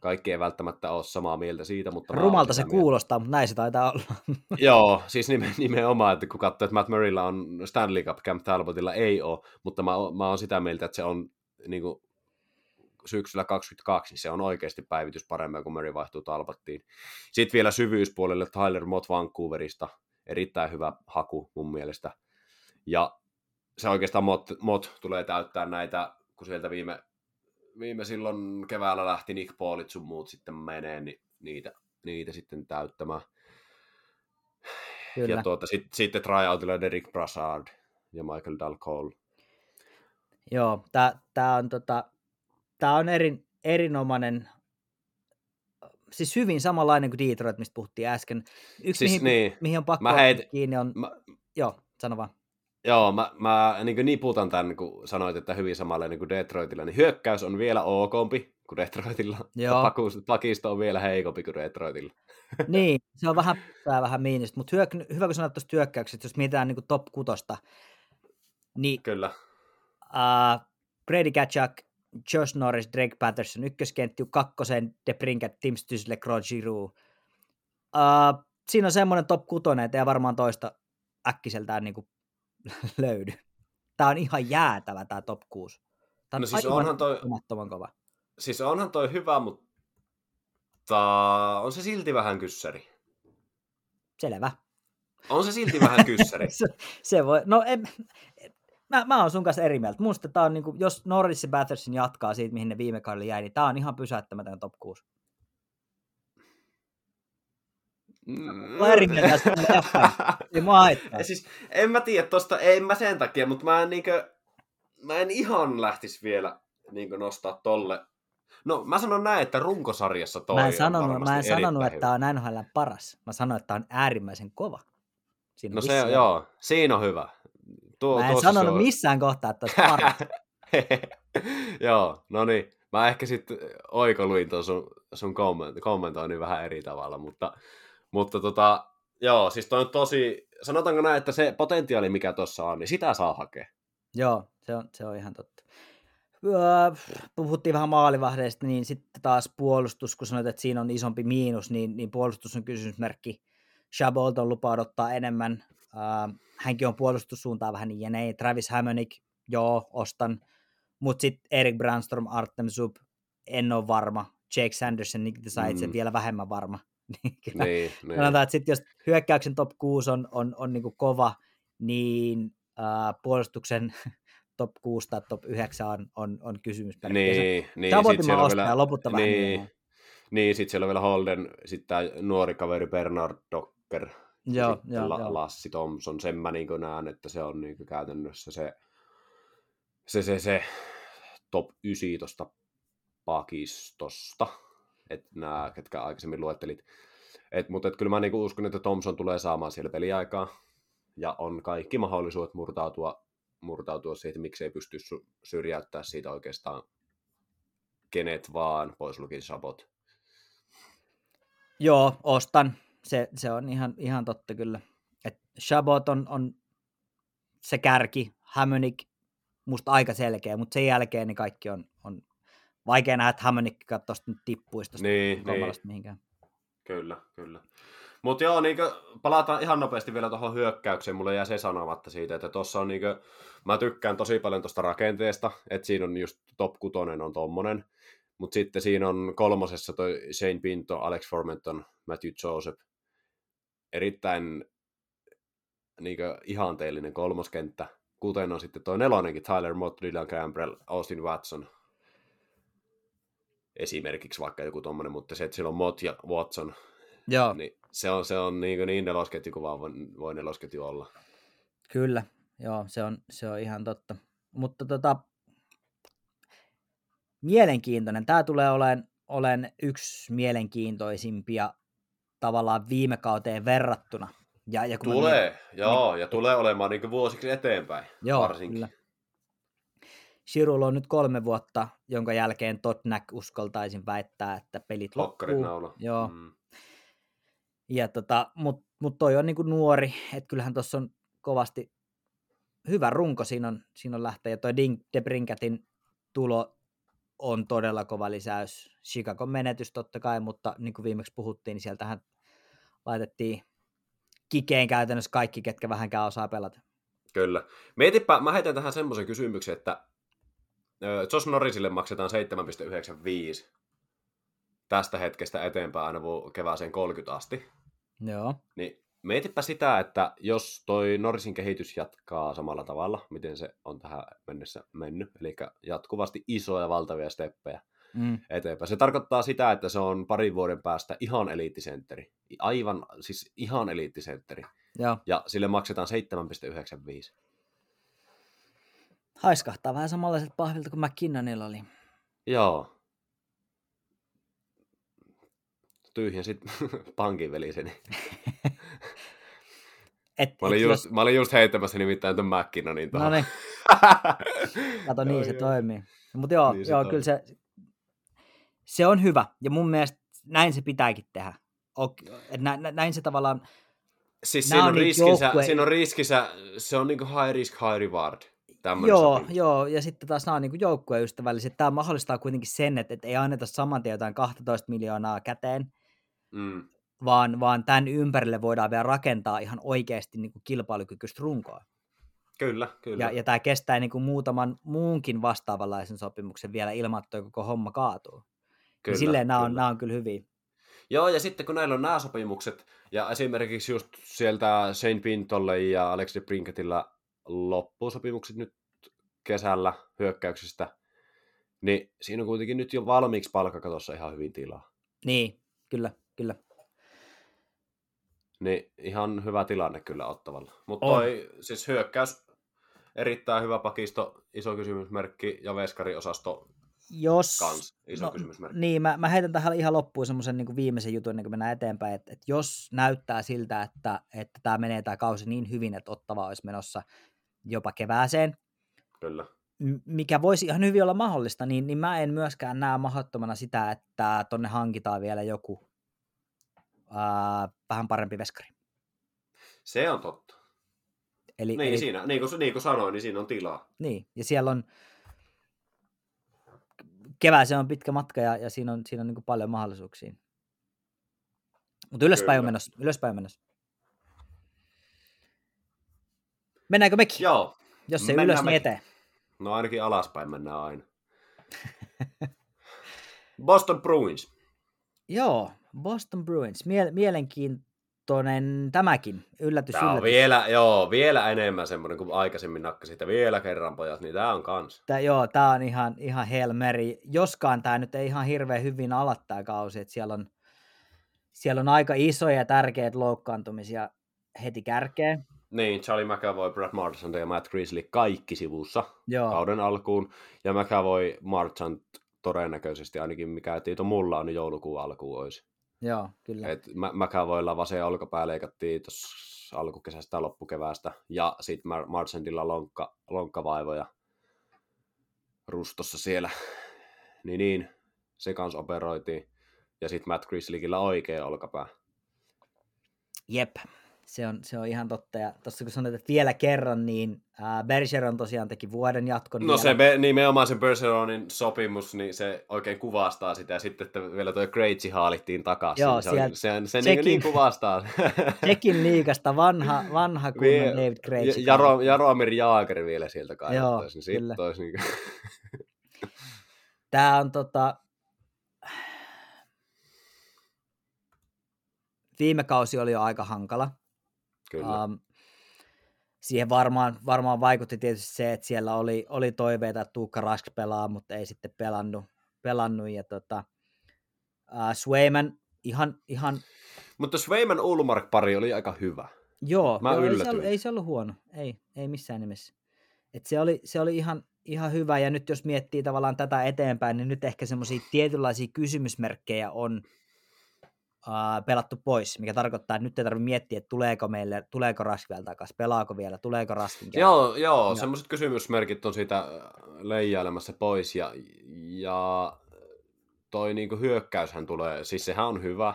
Kaikki ei välttämättä ole samaa mieltä siitä, mutta... Rumalta se mieltä. kuulostaa, mutta näin se taitaa olla. Joo, siis nime- nimenomaan, että kun katsoo, että Matt Murraylla on Stanley Cup, Cam Talbotilla ei ole, mutta mä, oon- mä oon sitä mieltä, että se on niin kuin, syksyllä 22, niin se on oikeasti päivitys paremmin, kun Murray vaihtuu Talbottiin. Sitten vielä syvyyspuolelle Tyler Mott Vancouverista, erittäin hyvä haku mun mielestä. Ja se oikeastaan Mott, Mott tulee täyttää näitä, kun sieltä viime, viime silloin keväällä lähti Nick Paulit sun muut sitten menee, niin niitä, niitä sitten täyttämään. Kyllä. Ja tuota, sit, sitten tryoutilla Derek Brassard ja Michael Dalcole. Joo, tämä on, tota, tää on erin, erinomainen, siis hyvin samanlainen kuin Detroit, mistä puhuttiin äsken. Yksi, Siis mihin, niin. mihin on pakko Mä heit- kiinni on, Mä, joo, sano vaan. Joo, mä, mä niin niputan tämän, kun sanoit, että hyvin samanlainen kuin Detroitilla, niin hyökkäys on vielä okompi kuin Detroitilla. Joo. Pakisto on vielä heikompi kuin Detroitilla. niin, se on vähän tää vähän miinusta, mutta hyök, hyvä kun sanoit tuosta hyökkäyksestä, jos mietitään niin top kutosta, niin Kyllä. uh, Brady Kachak, Josh Norris, Drake Patterson, ykköskentty, kakkosen Debrinkat, Tim Stüzle, Claude Giroux. Uh, siinä on semmoinen top kutonen, että ei varmaan toista äkkiseltään niin kuin löydy. Tämä on ihan jäätävä tämä top 6. Tämä on No siis onhan toi- kova. Siis onhan toi hyvä, mutta on se silti vähän kyssäri. Selvä. On se silti vähän kyssäri. se, se voi, no en, mä, mä oon sun kanssa eri mieltä. Musta tää on niinku, jos Norris ja Patterson jatkaa siitä, mihin ne viime kaudella jäi, niin tää on ihan pysäyttämätön top 6. Mm. Eri mieltä tästä. Ei mua haittaa. siis, en mä tiedä tosta, en mä sen takia, mutta mä en, niinkö, mä en ihan lähtis vielä niinkö nostaa tolle. No mä sanon näin, että runkosarjassa toi Mä en on sanonut, mä en sanonut että hyvä. tää on NHL paras. Mä sanoin, että on äärimmäisen kova. Siinä on No se, ero. joo, siinä on hyvä. Tuo, Mä en sanonut on. missään kohtaa, että olisi paras. joo, no niin. Mä ehkä sitten oikoluin tuon sun, sun komment, kommentoinnin vähän eri tavalla, mutta, mutta tota, joo, siis toi on tosi, sanotaanko näin, että se potentiaali, mikä tuossa on, niin sitä saa hakea. Joo, se on, se on ihan totta. Öö, puhuttiin vähän maalivahdeista, niin sitten taas puolustus, kun sanoit, että siinä on isompi miinus, niin, niin puolustus on kysymysmerkki. Chabot on lupa odottaa enemmän. Öö, hänkin on puolustussuuntaan vähän niin ja näin. Travis Hamonic, joo, ostan. Mutta sitten Erik Brandstrom, Artem Zub, en ole varma. Jake Sanderson, Nick Desaitse, Mm. vielä vähemmän varma. Niin kyllä Niin, niin. Sanotaan, että sit jos hyökkäyksen top 6 on, on, on niinku kova, niin äh, puolustuksen top 6 tai top 9 on, on, on. Ja se- Niin, niin, Tavoitin sit mä siellä on ostaa ja lopulta vähän niin, miehiä. niin, sitten siellä on vielä Holden, sitten tämä nuori kaveri Bernard Docker, ja Joo, sitten joo, La- joo. Lassi Thompson, sen mä niin näen, että se on niin käytännössä se, se, se, se top 9 tuosta pakistosta, että nämä, ketkä aikaisemmin luettelit. Et, mutta et kyllä mä niin uskon, että Thompson tulee saamaan siellä peliaikaa, ja on kaikki mahdollisuudet murtautua, murtautua siitä, miksei pysty sy- syrjäyttää siitä oikeastaan kenet vaan, pois lukien Sabot. Joo, ostan. Se, se on ihan, ihan totta kyllä. Et Chabot on, on se kärki, Hamonik musta aika selkeä, mutta sen jälkeen niin kaikki on, on vaikea nähdä, että Hamonik tuosta nyt tippuisi tuosta Niin, niin. mihinkään. Kyllä, kyllä. Mutta joo, niin palataan ihan nopeasti vielä tuohon hyökkäykseen. Mulle jää se sanomatta siitä, että tuossa on, niin kuin, mä tykkään tosi paljon tuosta rakenteesta, että siinä on just top kutonen on tommonen. Mutta sitten siinä on kolmosessa toi Shane Pinto, Alex Formenton, Matthew Joseph. Erittäin niin ihanteellinen kolmoskenttä, kuten on sitten tuo nelonenkin, Tyler Mott, Dylan Campbell, Austin Watson, esimerkiksi vaikka joku tommonen, mutta se, että siellä on Mott ja Watson, Joo, niin se on, se on niin, niin nelosketju kuin vaan voi, voi nelosketju olla. kyllä. Joo, se on, se on ihan totta. Mutta tota, mielenkiintoinen. Tämä tulee olemaan, olen yksi mielenkiintoisimpia tavallaan viime kauteen verrattuna. Ja, ja kun Tulee, mietin- joo, ja tulee olemaan niin vuosiksi eteenpäin Joo, varsinkin. kyllä. Shirulla on nyt kolme vuotta, jonka jälkeen Totnak uskaltaisin väittää, että pelit loppuu. naula. Joo, Mm. ja tota, mutta mut toi on niinku nuori, että kyllähän tuossa on kovasti hyvä runko siinä on, siinä on lähteä. Ja toi Dink de Brinkatin tulo on todella kova lisäys. Chicagon menetys totta kai, mutta niin kuin viimeksi puhuttiin, niin sieltähän laitettiin kikeen käytännössä kaikki, ketkä vähänkään osaa pelata. Kyllä. Mietipä, mä heitän tähän semmoisen kysymyksen, että ö, Josh Norrisille maksetaan 7,95 tästä hetkestä eteenpäin aina kevääseen 30 asti. Joo. Niin mietipä sitä, että jos toi Norrisin kehitys jatkaa samalla tavalla, miten se on tähän mennessä mennyt, eli jatkuvasti isoja valtavia steppejä Mm. eteenpäin. Se tarkoittaa sitä, että se on parin vuoden päästä ihan eliittisentteri. Aivan, siis ihan eliittisentteri. Joo. Ja sille maksetaan 7,95. Haiskahtaa vähän samanlaiset pahvilta kuin McKinnonilla oli. Joo. Tyhjän sit pankin veliseni. Et, Mä olin, et just, mä olin just heittämässä nimittäin ton McKinnonin No tuohon. niin, kato niin se joo. toimii. Mutta joo, Niin se joo toimii. kyllä se, se on hyvä. Ja mun mielestä näin se pitääkin tehdä. Et nä, nä, näin se tavallaan, Siis siinä on riskinsä, joukkue- siinä on riskinsä, se on niinku high risk, high reward. Tämmönen joo, sopimus. joo, ja sitten taas nämä on niin joukkueystävälliset. Tämä mahdollistaa kuitenkin sen, että, että ei anneta saman tien jotain 12 miljoonaa käteen, Mm, vaan, vaan tämän ympärille voidaan vielä rakentaa ihan oikeasti niin kuin kilpailukykyistä runkoa. kyllä, kyllä. Ja, ja tämä kestää niin kuin muutaman muunkin vastaavanlaisen sopimuksen vielä ilman, että koko homma kaatuu. kyllä, Kyllä, silleen nämä on, kyllä. nämä on kyllä hyviä. Joo, ja sitten kun näillä on nämä sopimukset, ja esimerkiksi just sieltä Shane Pintolle ja Alex de Brinketillä loppusopimukset nyt kesällä hyökkäyksistä, niin siinä on kuitenkin nyt jo valmiiksi palkkakatossa ihan hyvin tilaa. Niin, kyllä, kyllä. Niin ihan hyvä tilanne kyllä ottavalla. Mutta toi siis hyökkäys, erittäin hyvä pakisto, iso kysymysmerkki, ja veskariosasto Jos, kans, iso no, kysymysmerkki. Niin, mä, mä heitän tähän ihan loppuun semmoisen niin viimeisen jutun, ennen kuin mennään eteenpäin, että, että jos näyttää siltä, että, että tämä menee tämä kausi niin hyvin, että Ottava olisi menossa jopa kevääseen, Kyllä. mikä voisi ihan hyvin olla mahdollista, niin, niin mä en myöskään näe mahdottomana sitä, että tonne hankitaan vielä joku ää, vähän parempi veskari. Se on totta. Eli, Niin, eli, siinä, niin, kuin, niin kuin sanoin, niin siinä on tilaa. Niin, ja siellä on kevääseen on pitkä matka ja, ja siinä on, siinä on niin kuin paljon mahdollisuuksia. Mutta ylöspäin on menossa. Ylöspäin on menossa. Mennäänkö mekin? Joo. Jos ei ylös, niin mekin. eteen. No ainakin alaspäin mennään aina. Boston Bruins. Joo, Boston Bruins. Mie- mielenkiintoinen tämäkin. Yllätys, Tämä on yllätys. vielä, joo, vielä enemmän semmoinen kuin aikaisemmin nakkasit. Ja vielä kerran pojat, niin tämä on kans. Tää, joo, tämä on ihan, ihan helmeri. Joskaan tämä nyt ei ihan hirveän hyvin ala tämä kausi, että siellä on, siellä on aika isoja ja tärkeitä loukkaantumisia heti kärkeen. Niin, Charlie McAvoy, Brad Marchand ja Matt Grizzly kaikki sivussa Joo, kauden alkuun. Ja McAvoy, Marchand todennäköisesti ainakin mikä tieto mulla on, niin joulukuun alkuun olisi. joo, kyllä. Et McAvoylla vasen olkapää leikattiin tuossa alkukesästä loppukeväästä. Ja sitten Marchandilla lonkka, lonkkavaivoja rustossa siellä. Niin niin, se kanssa operoitiin. Ja sitten Matt Grizzlykillä oikea olkapää. Jep, se on, se on ihan totta. Ja tuossa kun sanoit, että vielä kerran, niin Bergeron tosiaan teki vuoden jatkon. No vielä. se be, nimenomaan se Bergeronin sopimus, niin se oikein kuvastaa sitä. Ja sitten, että vielä tuo Krejci haalittiin takaisin. Joo, niin se, sieltä- on, se, se sekin- niin, niin kuvastaa. Tekin liigasta vanha, vanha kunnon Vie- David Krejci. Ja- Jaro, Jaromir Jaager vielä sieltä kaivattaisiin. Niin kyllä. olisi niin Tämä on tota... Viime kausi oli jo aika hankala. Kyllä. Um, siihen varmaan, varmaan vaikutti tietysti se, että siellä oli, oli toiveita, että Tuukka Rask pelaa, mutta ei sitten pelannut. pelannut ja tota, uh, Swayman ihan, ihan Mutta Swayman Ulmark pari oli aika hyvä. Joo, Mä joo ei, se ollut, ei se ollut huono, ei, ei missään nimessä. Et se oli, se oli ihan, ihan hyvä, ja nyt jos miettii tavallaan tätä eteenpäin, niin nyt ehkä semmoisia tietynlaisia kysymysmerkkejä on uh, pelattu pois, mikä tarkoittaa, että nyt ei tarvitse miettiä, että tuleeko meille, tuleeko Rask vielä takaisin, pelaako vielä, tuleeko Raskin käy. Joo, joo Ja- semmoiset kysymysmerkit on siitä leijailemassa pois ja, ja toi niinku hyökkäyshän tulee, siis sehän on hyvä,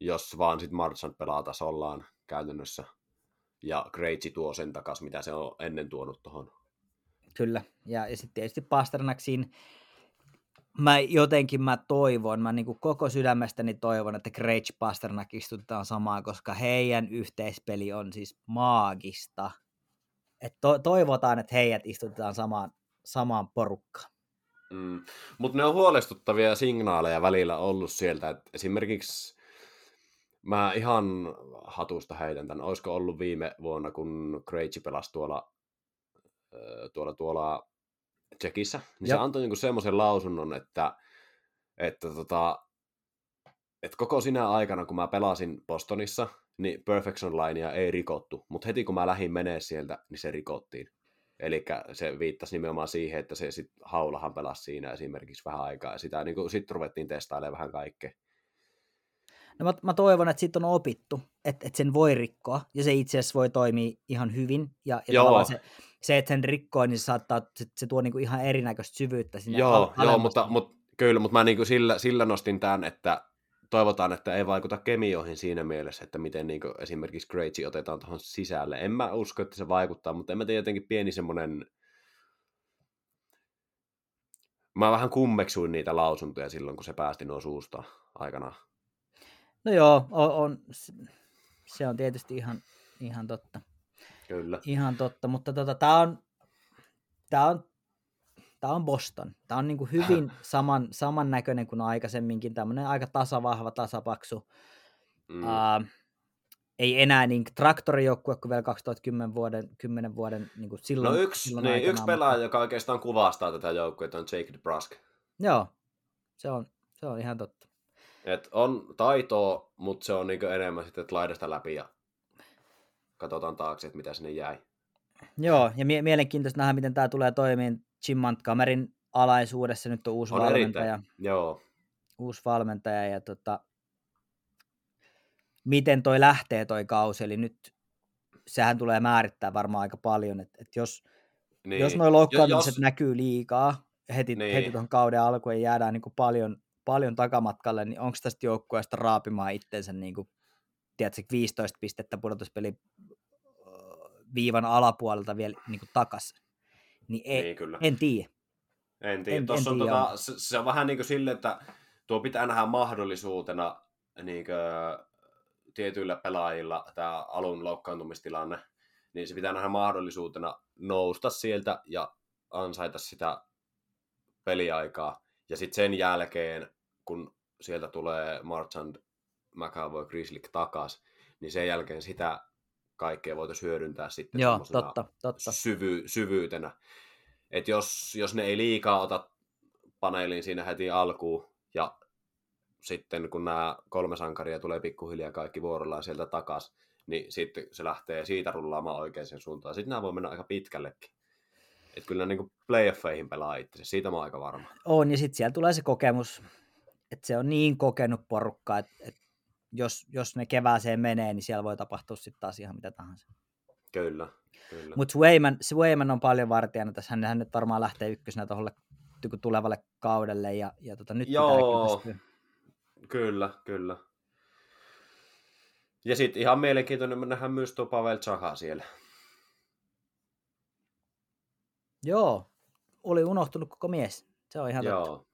jos vaan sit Marchand pelaa tasollaan käytännössä ja Krejci tuo sen takas, mitä se on ennen tuonut tuohon. Kyllä, ja, ja sitten tietysti Pasternaksiin, mä jotenkin mä toivon, mä niinku koko sydämestäni toivon, että Grage Pasternak istutetaan samaan, koska heidän yhteispeli on siis maagista. Et to, toivotaan, että heidät istutetaan samaan, samaan porukkaan. Mm. Mutta ne on huolestuttavia signaaleja välillä ollut sieltä, että esimerkiksi mä ihan hatusta heitän tämän, olisiko ollut viime vuonna, kun Krejci pelasi tuolla, tuolla, tuolla Tsekissä, niin Jep. se antoi niinku semmoisen lausunnon, että, että, tota, että koko sinä aikana, kun mä pelasin Bostonissa, niin Perfection Linea ei rikottu, mutta heti kun mä lähdin menee sieltä, niin se rikottiin. Eli se viittasi nimenomaan siihen, että se sit haulahan pelasi siinä esimerkiksi vähän aikaa, ja sitä niin sitten ruvettiin testailemaan vähän kaikkea. No mä, mä toivon, että siitä on opittu, että, että sen voi rikkoa, ja se itse asiassa voi toimia ihan hyvin, ja, ja Joo. se, se, että sen rikkoo, niin se saattaa, se, se tuo niinku ihan erinäköistä syvyyttä sinne Joo, al- joo mutta, mutta kyllä, mutta mä niin sillä, sillä nostin tämän, että toivotaan, että ei vaikuta kemioihin siinä mielessä, että miten niin esimerkiksi Krejci otetaan tuohon sisälle. En mä usko, että se vaikuttaa, mutta en mä tiedä, jotenkin pieni semmoinen... Mä vähän kummeksuin niitä lausuntoja silloin, kun se päästi nuo suusta aikanaan. No joo, on, on, se on tietysti ihan, ihan totta. Kyllä. Ihan totta, mutta tota, tämä on, tää on, tää on Boston. Tämä on niinku hyvin saman, samannäköinen kuin aikaisemminkin, tämmöinen aika tasavahva, tasapaksu. Mm. Uh, ei enää niin traktorijoukkue kuin vielä 2010 vuoden, 10 vuoden niin kuin silloin, No yksi, silloin niin, aikanaan, yksi pelaaja, joka oikeastaan kuvastaa tätä joukkuetta on Jake DeBrusk. Mutta, joo, se on, se on ihan totta. Et on taitoa, mutta se on niinku enemmän sitten, että laidasta läpi ja katsotaan taakse, että mitä sinne jäi. Joo, ja mie- mielenkiintoista nähdä, miten tämä tulee toimimaan Jim Montgomeryn alaisuudessa. Nyt on uusi On valmentaja. erittäin. Joo. uusi valmentaja ja tota, miten toi lähtee toi kausi, eli nyt sehän tulee määrittää varmaan aika paljon, että et jos, Niin. jos nuo loukkaantumiset jos- näkyy liikaa heti, Niin. heti tuohon kauden alkuun ja jäädään niin kuin paljon, paljon takamatkalle, niin onko tästä joukkueesta raapimaan itsensä niin kuin, tiedätkö, 15 pistettä pudotuspeli viivan alapuolelta vielä niin kuin takaisin? Niin, ei, Niin, kyllä. en tiedä. En tiedä. en- Tuossa en on tiedä, tota, se, se, on vähän niin kuin sille, että tuo pitää nähdä mahdollisuutena niin kuin, tietyillä pelaajilla tämä alun loukkaantumistilanne, niin se pitää nähdä mahdollisuutena nousta sieltä ja ansaita sitä peliaikaa. Ja sitten sen jälkeen, kun sieltä tulee Marchand, McAvoy, Grizzlick takas, niin sen jälkeen sitä kaikkea voitaisiin hyödyntää sitten Joo, totta, totta. syvy, syvyytenä. Et jos, jos ne ei liikaa ota paneeliin siinä heti alkuun, ja sitten kun nämä kolme sankaria tulee pikkuhiljaa kaikki vuorollaan sieltä takas, niin sitten se lähtee siitä rullaamaan oikeaan suuntaan. Sitten nämä voi mennä aika pitkällekin. Et kyllä niin playoffeihin pelaa itse, siitä mä oon aika varma. On, ja sitten siellä tulee se kokemus, että se on niin kokenut porukka, että, että jos, jos ne kevääseen menee, niin siellä voi tapahtua sitten taas ihan mitä tahansa. Kyllä, kyllä. Mutta Swayman, Swayman on paljon vartijana tässä, hän, hän nyt varmaan lähtee ykkösenä tuolle tulevalle kaudelle, ja, ja tota, nyt Joo. kyllä Kyllä. Ja sitten ihan mielenkiintoinen nähdään myös tuo Pavel Zaha siellä. Joo, oli unohtunut koko mies. Se on ihan totta.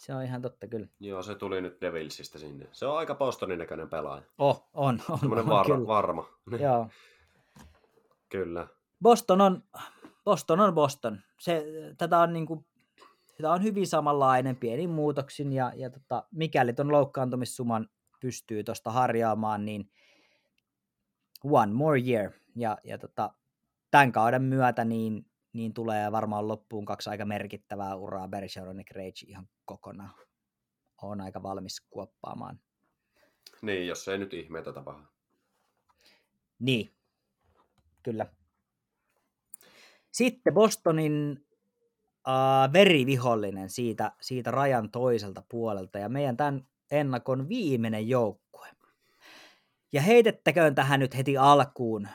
Se on ihan totta kyllä. joo, se tuli nyt Devilsistä sinne. Se on aika Bostonin näköinen pelaaja. Oh, on, on, Semmoinen on var, kyllä. varma. Joo. Kyllä. Boston on Boston. On Boston. Se, tätä on niinku, sitä on hyvin samanlainen pienin muutoksin ja, ja tota, mikäli ton loukkaantumissuman pystyy tuosta harjaamaan, niin one more year. Ja, ja tota, tämän kauden myötä niin, niin tulee varmaan loppuun kaksi aika merkittävää uraa Bergeron ja Krejci ihan kokonaan. On aika valmis kuoppaamaan. Niin, jos ei nyt ihmeitä tapahdu. Niin, kyllä. Sitten Bostonin uh, verivihollinen siitä, siitä rajan toiselta puolelta ja meidän tämän ennakon viimeinen joukkue. Ja heitettäköön tähän nyt heti alkuun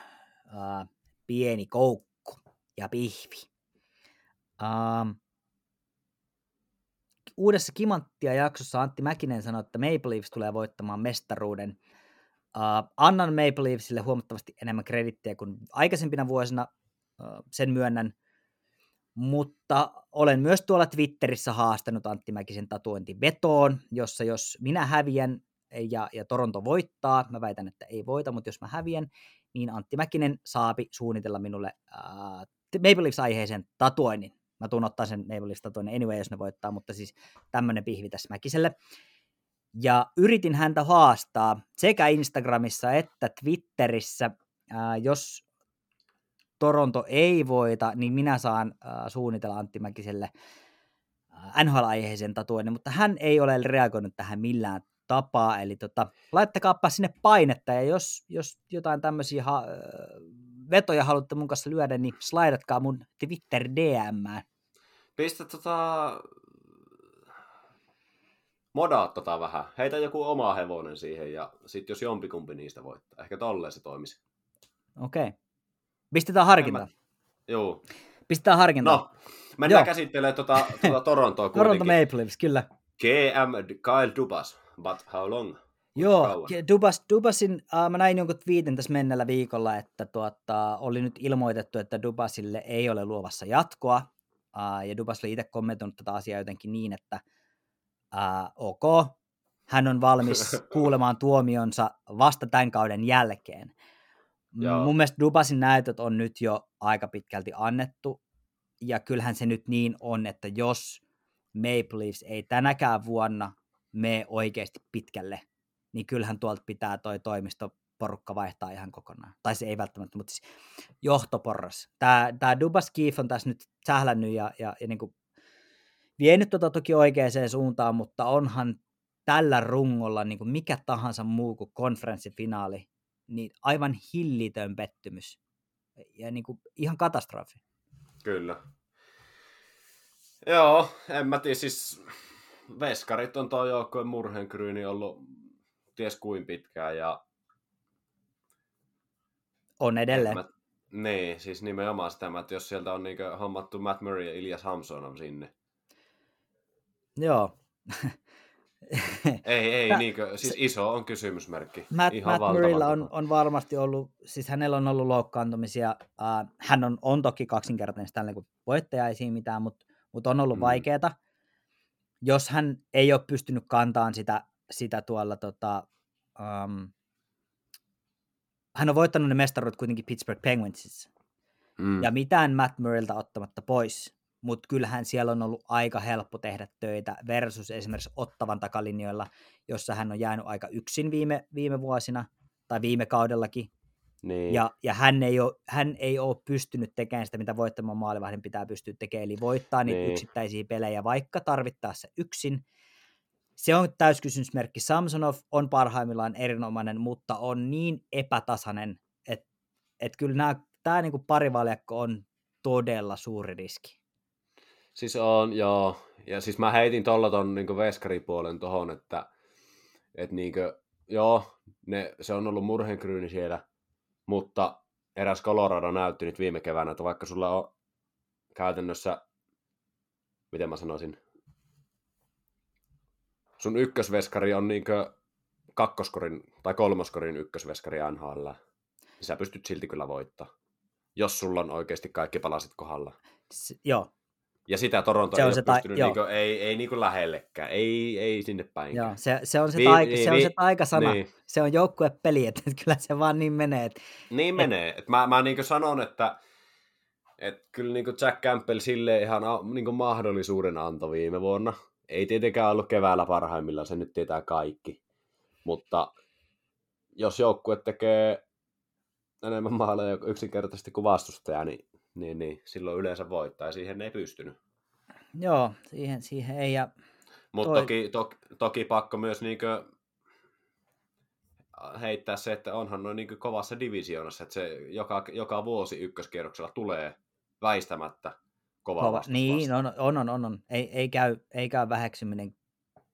uh, pieni koukku ja pihvi. Uh, uudessa Kimanttia jaksossa Antti Mäkinen sanoi, että Maple Leafs tulee voittamaan mestaruuden. Uh, annan Maple Leafsille huomattavasti enemmän kredittiä kuin aikaisempina vuosina, uh, sen myönnän, mutta olen myös tuolla Twitterissä haastanut Antti Mäkisen tatuointivetoon, jossa jos minä häviän ja, ja Toronto voittaa, mä väitän, että ei voita, mutta jos mä häviän, niin Antti Mäkinen saapi suunnitella minulle uh, Maple Leafs-aiheisen tatuoinnin. Mä tuun ottaa sen Maple Leafs tatuoinnin anyway, jos ne voittaa, mutta siis tämmöinen pihvi tässä Mäkiselle. Ja yritin häntä haastaa sekä Instagramissa että Twitterissä, ää, jos Toronto ei voita, niin minä saan ää, suunnitella Antti Mäkiselle NHL-aiheisen tatuoinnin, mutta hän ei ole reagoinut tähän millään tapaa, eli tota, laittakaapa sinne painetta, ja jos, jos jotain tämmöisiä ha- vetoja haluatte mun kanssa lyödä, niin slaidatkaa mun Twitter DM. Pistä tota... Modaat tota vähän. Heitä joku oma hevonen siihen ja sitten jos jompikumpi niistä voittaa. Ehkä tolleen se toimisi. Okei. Okay. Pistetään harkintaan. Mä... Joo. Pistetään harkintaan. No, mennään Joo. käsittelemään tuota, tuota Torontoa Toronto Maple Leafs, kyllä. GM Kyle Dubas, but how long? Joo, Dubas, Dubasin, äh, mä näin jonkun twiitin tässä mennellä viikolla, että tuota, oli nyt ilmoitettu, että Dubasille ei ole luovassa jatkoa, äh, ja Dubas oli itse kommentoinut tätä asiaa jotenkin niin, että äh, ok, hän on valmis kuulemaan tuomionsa vasta tämän kauden jälkeen. Joo. Mun mielestä Dubasin näytöt on nyt jo aika pitkälti annettu, ja kyllähän se nyt niin on, että jos Maple Leafs ei tänäkään vuonna mene oikeasti pitkälle, niin kyllähän tuolta pitää toi toimistoporukka vaihtaa ihan kokonaan. Tai se ei välttämättä, mutta siis johtoporras. Tämä, tämä Dubas Keefe on tässä nyt sählännyt ja, ja, ja niin kuin vienyt tota toki oikeaan suuntaan, mutta onhan tällä rungolla niin kuin mikä tahansa muu kuin konferenssifinaali, niin aivan hillitön pettymys. Ja niin kuin ihan katastrofi. Kyllä. Joo, en mä tiedä, siis veskarit on tuo joukkojen murheenkryyni ollut ties kuin pitkään ja... On edelleen. Mä, niin, siis nimenomaan sitä, että jos sieltä on niin hommattu Matt Murray ja Ilias Hamson sinne. Joo. ei, ei, Mä, niinkö, siis iso on kysymysmerkki. Matt, Ihan Matt Murraylla on, on varmasti ollut, siis hänellä on ollut loukkaantumisia. Uh, hän on, on toki kaksinkertainen tällä kun voittaja ei siinä mitään, mutta, mutta on ollut mm. vaikeaa. Jos hän ei ole pystynyt kantamaan sitä sitä tuolla tota, um, hän on voittanut ne mestaruudet kuitenkin Pittsburgh Penguinsissa. Mm. Ja mitään Matt Murraylta ottamatta pois, mutta kyllähän siellä on ollut aika helppo tehdä töitä versus esimerkiksi Ottavan takalinjoilla, jossa hän on jäänyt aika yksin viime, viime vuosina tai viime kaudellakin. Niin. Ja, ja hän, ei ole, hän ei ole pystynyt tekemään sitä, mitä voittamaan maalivahdin pitää pystyä tekemään, eli voittaa niitä niin. yksittäisiä pelejä, vaikka tarvittaessa yksin, se on täyskysymysmerkki. Samsonov on parhaimmillaan erinomainen, mutta on niin epätasainen, että et kyllä tämä niinku parivaljakko on todella suuri riski. Siis on, joo. Ja siis mä heitin tuolla ton niinku veskaripuolen tohon, että et niinku, joo, ne, se on ollut murhenkryyni siellä, mutta eräs Colorado näytti nyt viime keväänä, että vaikka sulla on käytännössä, miten mä sanoisin, sun ykkösveskari on niinkö kakkoskorin tai kolmoskorin ykkösveskari NHL, niin sä pystyt silti kyllä voittaa, jos sulla on oikeasti kaikki palasit kohdalla. S- joo. Ja sitä Toronto se ei on se ta- pystynyt, niinku, ei, ei niinku lähellekään, ei, ei sinne päin. Joo, se, se on se, vi- taika, vi- se, on se taikasana, niin. se on joukkuepeli, että kyllä se vaan niin menee. Että, niin et... menee, että mä, mä niinku sanon, että et kyllä niinku Jack Campbell sille ihan niinku mahdollisuuden antoi viime vuonna, ei tietenkään ollut keväällä parhaimmillaan, se nyt tietää kaikki. Mutta jos joukkue tekee enemmän maaleja yksinkertaisesti kuin vastustaja, niin, niin, niin silloin yleensä voittaa ja siihen ei pystynyt. Joo, siihen, siihen ei. Ja Mutta Toi- toki, toki, toki pakko myös niinkö heittää se, että onhan noin niinkö kovassa divisioonassa, että se joka, joka vuosi ykköskierroksella tulee väistämättä kova, kova. Niin, on, on, on, on. on. Ei, ei, käy, ei käy väheksyminen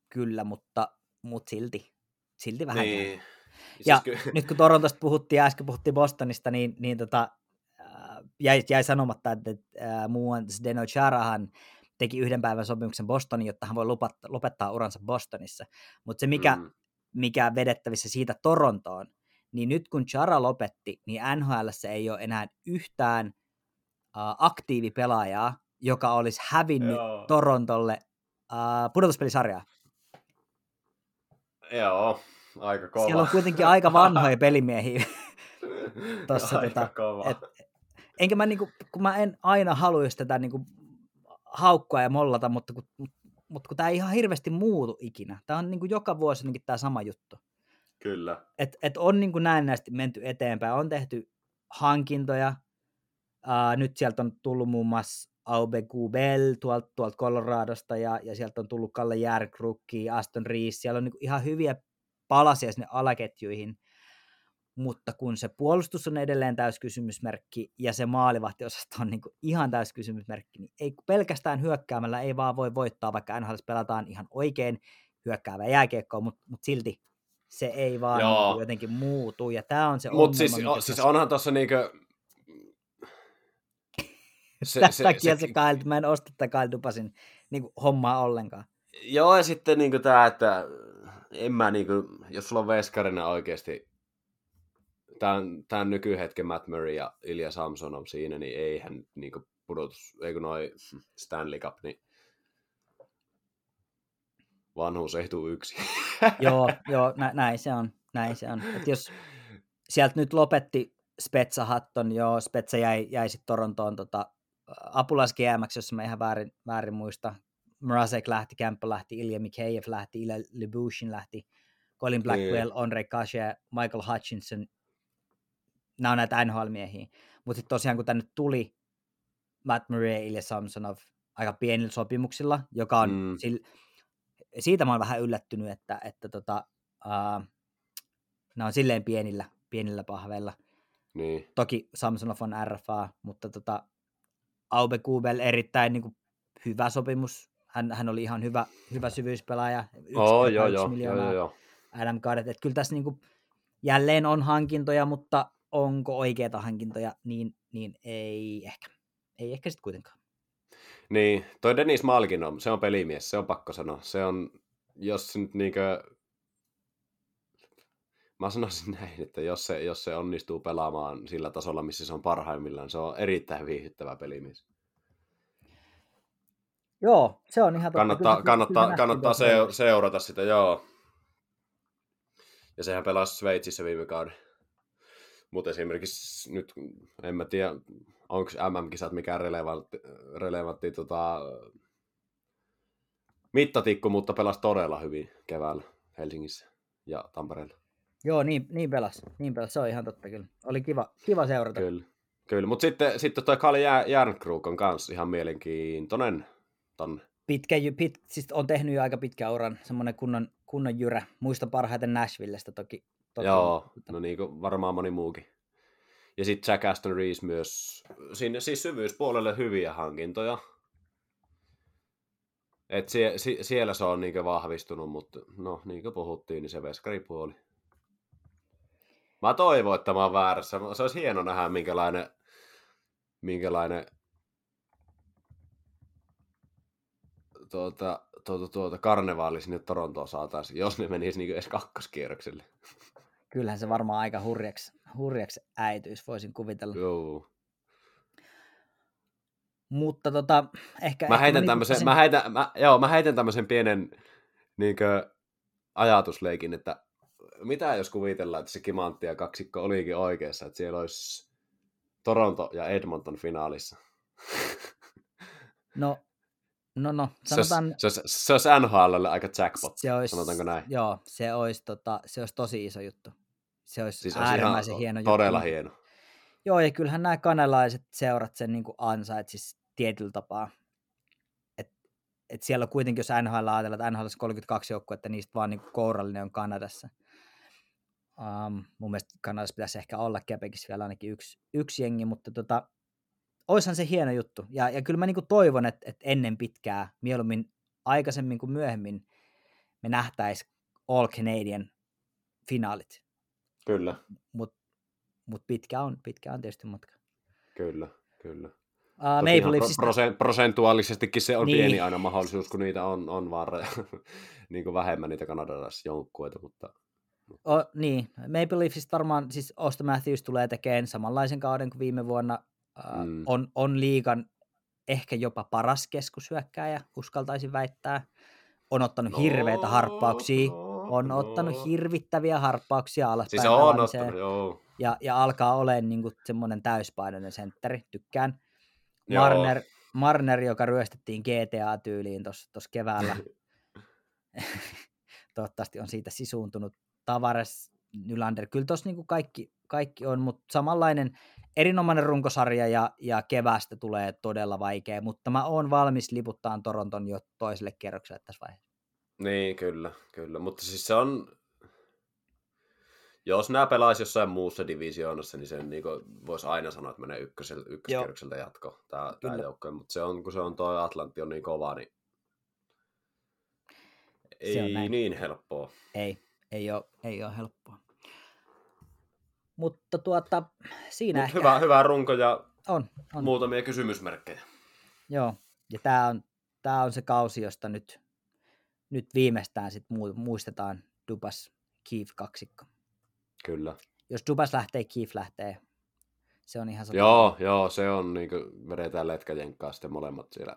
kyllä, mutta, mutta silti. Silti vähän käy. Niin. Ja Siis ky- nyt kun Torontosta puhuttiin ja äsken puhuttiin Bostonista, niin, niin tota, jäi, jäi sanomatta, että äh, muuan Zdeno Charahan teki yhden päivän sopimuksen Bostonin, jotta hän voi lopettaa, lopettaa uransa Bostonissa. Mutta se, mikä, mm. Mikä vedettävissä siitä Torontoon, niin nyt kun Chara lopetti, niin NHL ei ole enää yhtään aktiivipelaajaa, joka olisi hävinnyt Joo. Torontolle äh, pudotuspelisarjaa. Joo, aika kova. Siellä on kuitenkin aika vanhoja pelimiehiä. tossa aika tota, kova. et- enkä mä niinku, kun mä en aina haluaisi tätä niinku haukkua ja mollata, mutta kun, mutta kun tämä ei ihan hirveästi muutu ikinä. Tämä on niinku joka vuosi jotenkin tämä sama juttu. Kyllä. Et, et on niinku näennäisesti menty eteenpäin, on tehty hankintoja. Uh, nyt sieltä on tullut muun muassa Aube Kubel tuolta, tuolta Coloradosta ja, ja sieltä on tullut Kalle Järkrukki, Aston Rees. Siellä on niinku ihan hyviä palasia sinne alaketjuihin, mutta kun se puolustus on edelleen täyskysymysmerkki ja se maalivahtiosasto on niinku ihan täyskysymysmerkki, niin ei pelkästään hyökkäämällä ei vaan voi voittaa, vaikka NHL pelataan ihan oikein hyökkäävää jääkiekkoa, mutta mut silti se ei vaan Joo. niinku jotenkin muutu, ja tämä on se Mutta siis, siis onhan tuossa niinkö... Se, Tästä takia se, Kyle, mä en osta tätä Kyle Dupasin niin hommaa ollenkaan. Joo, ja sitten niinku tää, että en mä niinku, jos sulla on veskarina oikeesti tämän, tämän nykyhetken Matt Murray ja Ilja Samson on siinä, niin eihän niinku pudotus, ei kun noi Stanley Cup, niin vanhuus ei tule yksi. joo, joo nä, näin se on. Näin se on. Et jos sieltä nyt lopetti Spetsa Hatton, joo, Spetsa jäi, jäi sitten Torontoon tota, apulais GMX, jos mä ihan väärin, väärin muista. Mrazek lähti, Campbell lähti, Ilja Mikheyev lähti, Ilja Lebushin lähti, Colin Blackwell, Niin. Andre Kashe, Michael Hutchinson. Nämä on näitä NHL-miehiä. Mutta sitten tosiaan, kun tänne tuli Matt Murray ja Ilja Samsonov aika pienillä sopimuksilla, joka on Mm. mm. sillä, siitä mä oon vähän yllättynyt, että, että tota, uh, nämä on silleen pienillä, pienillä pahveilla. niin. Toki Samsonov on RFA, mutta tota, Aube Kubel erittäin niin kuin, hyvä sopimus. Hän, hän oli ihan hyvä, hyvä syvyyspelaaja. Yksi Oh, joo, yksi joo, joo, miljoonaa joo, joo. Adam Garrett. Että kyllä tässä niin kuin, jälleen on hankintoja, mutta onko oikeita hankintoja, niin, niin ei ehkä. Ei ehkä sitten kuitenkaan. Niin, toi Dennis Malkin on, se on pelimies, se on pakko sanoa. Se on, jos nyt niinkö... Mä sanoisin näin, että jos se, jos se onnistuu pelaamaan sillä tasolla, missä se on parhaimmillaan, se on erittäin viihdyttävä pelimies. Joo, se on ihan totta. Kannattaa, Kyllä- kannattaa, kyllä kannattaa seu- seurata sitä, joo. Ja sehän pelasi Sveitsissä viime kauden. Mutta esimerkiksi nyt, en mä tiedä, onko MM-kisat mikään relevantti, relevantti tota, mittatikku, mutta pelasi todella hyvin keväällä Helsingissä ja Tampereella. Joo, niin, niin pelas. Niin pelas. Se on ihan totta kyllä. Oli kiva, kiva seurata. Kyllä. Kyllä, mutta sitten, sitten toi Kalle Jär- Järnkruk on kanssa ihan mielenkiintoinen tonne. Pitkä, pit, siis on tehnyt jo aika pitkän uran, semmoinen kunnon, kunnon jyrä. Muistan parhaiten Nashvillestä toki. toki Joo, mutta- no niin kuin varmaan moni muukin. Ja sitten Jack Aston Rees myös, sinne siis syvyyspuolelle hyviä hankintoja. Et sie, si, siellä se on niinkö vahvistunut, mutta no niin kuin puhuttiin, niin se veskaripuoli. Mä toivon, että mä oon väärässä. Se olisi hieno nähdä, minkälainen, minkälainen tuota, tuota, tuota, karnevaali sinne Torontoon saataisiin, jos ne menisi niin edes kakkoskierrokselle. Kyllähän se varmaan aika hurjaksi, hurjaksi äityisi, voisin kuvitella. Joo. Mutta tota, ehkä... Mä ehkä heitän niinku tämmöisen, tosin- mä heitän, mä, joo, mä heitän tämmöisen pienen niinkö, ajatusleikin, että mitä jos kuvitellaan, että se Kimanttia kaksikko olikin oikeassa, että siellä olisi Toronto ja Edmonton finaalissa. No, no, no, Se olisi, sanotaan... se, olisi, se olisi NHLlle aika jackpot, se olisi, sanotaanko näin? Joo, se olisi, tota, se olisi tosi iso juttu. Se olisi, Siis olisi äärimmäisen ihan hieno todella juttu. hieno. Joo, ja kyllähän nämä kanalaiset seurat sen niin ansaitsis tietyllä tapaa. Et, et siellä on kuitenkin, jos NHL ajatellaan, että NHL on 32 joukkuetta, niistä vaan niin kourallinen on Kanadassa. Um, mun mielestä Kanadassa pitäisi ehkä olla Quebecissä vielä ainakin yksi, yksi jengi, mutta tota, oishan se hieno juttu. Ja, ja kyllä mä niin toivon, että, että ennen pitkää, mieluummin aikaisemmin kuin myöhemmin, me nähtäis All Canadian finaalit. Kyllä, Mutta mut pitkä, on, pitkä on tietysti matka. kyllä, kyllä. Uh, Maple Leafsista, prosen- prosentuaalisestikin se on Niin. pieni aina mahdollisuus, kun niitä on, on vaan niin kuin vähemmän niitä kanadalaisjoukkueita, mutta o, niin, Maple Leafsista varmaan siis Auston Matthews tulee tekemään samanlaisen kauden kuin viime vuonna. Mm. on, on liigan ehkä jopa paras keskushyökkääjä, uskaltaisin väittää. On ottanut hirveitä harppauksia. On ottanut hirvittäviä harppauksia alaspäin Siis on ottanut, joo. ja, ja alkaa olemaan niin semmoinen täyspainoinen sentteri, tykkään. Joo. Marner, Marner, joka ryöstettiin GTA-tyyliin tuossa keväällä, toivottavasti on siitä sisuuntunut. Tavares, Nylander, kyllä tuossa niin kaikki, kaikki on, mutta samanlainen erinomainen runkosarja ja, ja kevästä tulee todella vaikea, mutta mä oon valmis liputtaa Toronton jo toiselle kierrokselle tässä vaiheessa. Niin, kyllä, kyllä. Mutta siis se on, jos nämä pelaisi jossain muussa divisioonassa, niin sen niin voisi aina sanoa, että menee ykkösel, ykköskierrokselta jatko tämä, tämä joukkue. Mutta se on, kun se on tuo Atlantti on niin kova, niin Se on ei näin. niin helppoa. Ei, ei ole, ei ole helppoa. Mutta tuota, siinä Mut ehkä hyvä, hyvä runko ja on, on. muutamia kysymysmerkkejä. Joo, ja tämä on, tää on se kausi, josta nyt, nyt viimeistään sit mu- muistetaan Dubas Keith kaksikko. Kyllä. Jos Dubas lähtee, Keith lähtee. Se on ihan. Joo, joo, se on niin kuin vedetään letkäjenkkaa sitten molemmat siellä.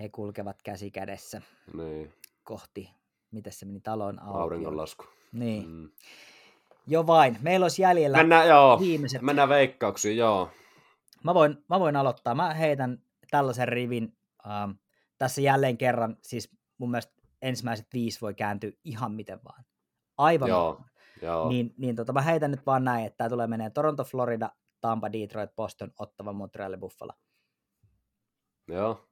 He kulkevat käsi kädessä Niin, kohti, miten se meni, talon auki. auringonlasku. Niin, Mm. jo vain. Meillä olisi jäljellä Mennään, joo, viimeiset. mennään veikkauksiin, joo. Mä voin, mä voin aloittaa. Mä heitän tällaisen rivin. Ähm, tässä jälleen kerran, siis mun mielestä ensimmäiset viisi voi kääntyä ihan miten vaan. Aivan Joo, joo. Niin, niin tota, mä heitän nyt vaan näin, että tämä tulee menee Toronto, Florida, Tampa, Detroit, Boston, Ottawa, Montreal ja Buffalo. joo.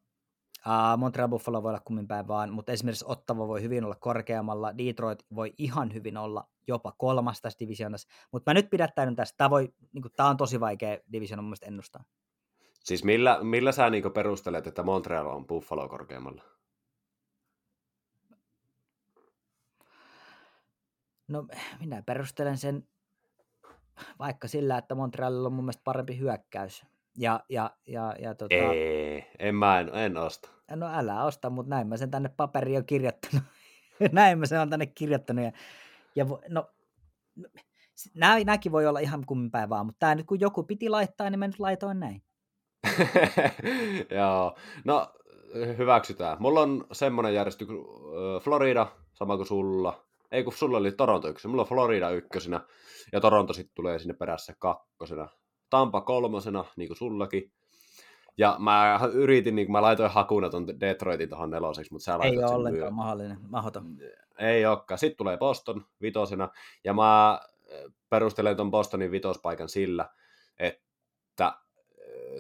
Uh, Montreal Buffalo voi olla kummin päin vaan, mutta esimerkiksi Ottawa voi hyvin olla korkeammalla, Detroit voi ihan hyvin olla jopa kolmas tässä divisioonassa, mutta mä nyt pidättäydyn tästä, tämä, niin tämä on tosi vaikea divisioona mun mielestä ennustaa. Siis millä, millä sä niinku perustelet, että Montreal on Buffalo korkeammalla? No minä perustelen sen vaikka sillä, että Montrealilla on mun mielestä parempi hyökkäys. Ja, ja, ja, ja tota, Ei, en mä en, en osta. no älä osta, mutta näin mä sen tänne paperiin on kirjoittanut. näin mä sen on tänne kirjoittanut. Ja, ja vo- no, nämä, nämäkin voi olla ihan kummin päin vaan, mutta tämä nyt kun joku piti laittaa, niin mä nyt laitoin näin. Joo, no hyväksytään. Mulla on semmoinen järjestys kuin Florida, sama kuin sulla. Ei kun sulla oli Toronto ykkösenä, mulla on Florida ykkösenä ja Toronto sitten tulee sinne perässä kakkosena. Tampa kolmosena, niin kuin sullakin. Ja mä yritin, niin kuin mä laitoin hakuna ton Detroitin tuohon neloseksi, mutta sä Ei laitoit ole sen ollenkaan myö- mahdollinen, mahdoton. Ei olekaan. Sitten tulee Boston vitosena, ja mä äh, perustelen ton Bostonin vitospaikan sillä, että äh,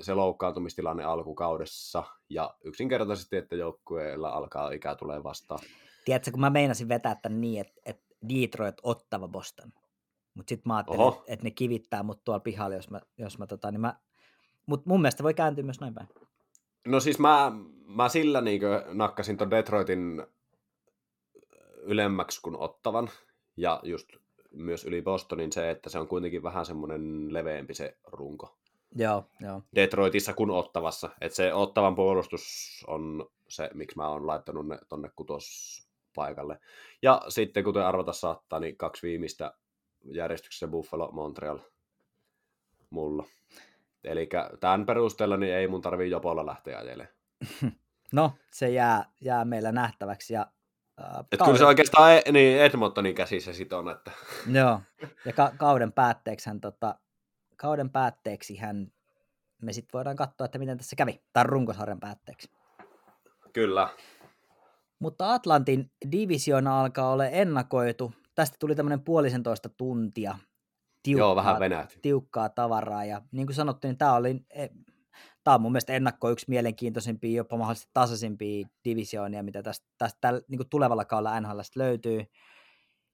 se loukkaantumistilanne alkukaudessa, ja yksinkertaisesti, että joukkueella alkaa ikä tulee vastaan. Tiedätkö, kun mä meinasin vetää tämän niin, että, että Detroit ottava Boston. Mutta sitten mä ajattelin, Oho. että, että ne kivittää mut tuolla pihalla, jos mä, jos mä tota, niin mä... Mutta mun mielestä voi kääntyä myös noin päin. No siis mä, mä sillä niin nakkasin ton Detroitin ylemmäksi kuin ottavan, ja just myös yli Bostonin se, että se on kuitenkin vähän semmoinen leveämpi se runko. Joo, joo. Detroitissa kuin Ottavassa. Että se Ottavan puolustus on se, miksi mä oon laittanut ne tonne kutospaikalle. Ja sitten, kuten arvata saattaa, niin kaksi viimeistä järjestyksessä Buffalo, Montreal mulla. Eli tämän perusteella niin ei mun tarvii jopolla lähteä ajelemaan. No, se jää, jää meillä nähtäväksi. Ja, äh, Et kyllä se oikeastaan e- niin Edmontonin käsissä sit on, että Joo, ja ka- kauden päätteeksi hän, tota, kauden päätteeksi hän, me sitten voidaan katsoa, että miten tässä kävi, tai runkosarjan päätteeksi. kyllä. Mutta Atlantin divisioona alkaa olla ennakoitu. Tästä tuli tämmöinen puolisentoista tuntia tiukkaa, Joo, vähän venähti. tiukkaa tavaraa. Ja niin kuin sanottu, niin tämä oli, tämä on mun mielestä ennakko yksi mielenkiintoisimpia, jopa mahdollisesti tasaisimpia divisioonia, mitä tästä, tästä tällä, niin kuin tulevalla kaudella NHL löytyy,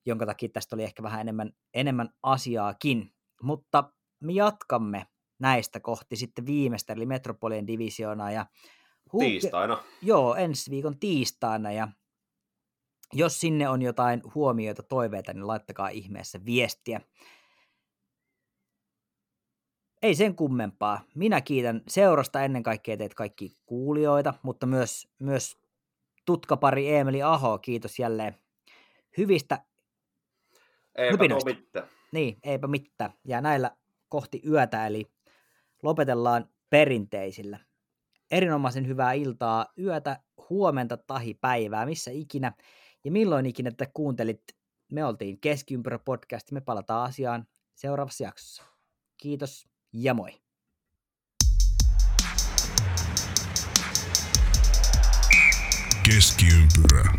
jonka takia tästä oli ehkä vähän enemmän, enemmän asiaakin. Mutta me jatkamme näistä kohti sitten viimeistä, eli Metropolien divisioonaa. Ja. Tiistaina. Joo, ensi viikon tiistaina. Ja jos sinne on jotain huomioita, toiveita, niin laittakaa ihmeessä viestiä. Ei sen kummempaa. Minä kiitän seurasta ennen kaikkea teitä kaikki kuulijoita, mutta myös, myös tutkapari Eemeli Aho, kiitos jälleen hyvistä Eipä mitään. Niin, eipä mitään. Ja näillä kohti yötä, eli lopetellaan perinteisillä. Erinomaisen hyvää iltaa, yötä, huomenta tahi päivää, missä ikinä ja milloin ikinä että kuuntelit. Me oltiin Keskiympyrä podcast, me palataan asiaan seuraavassa jaksossa. Kiitos ja moi. Keskiympyrä.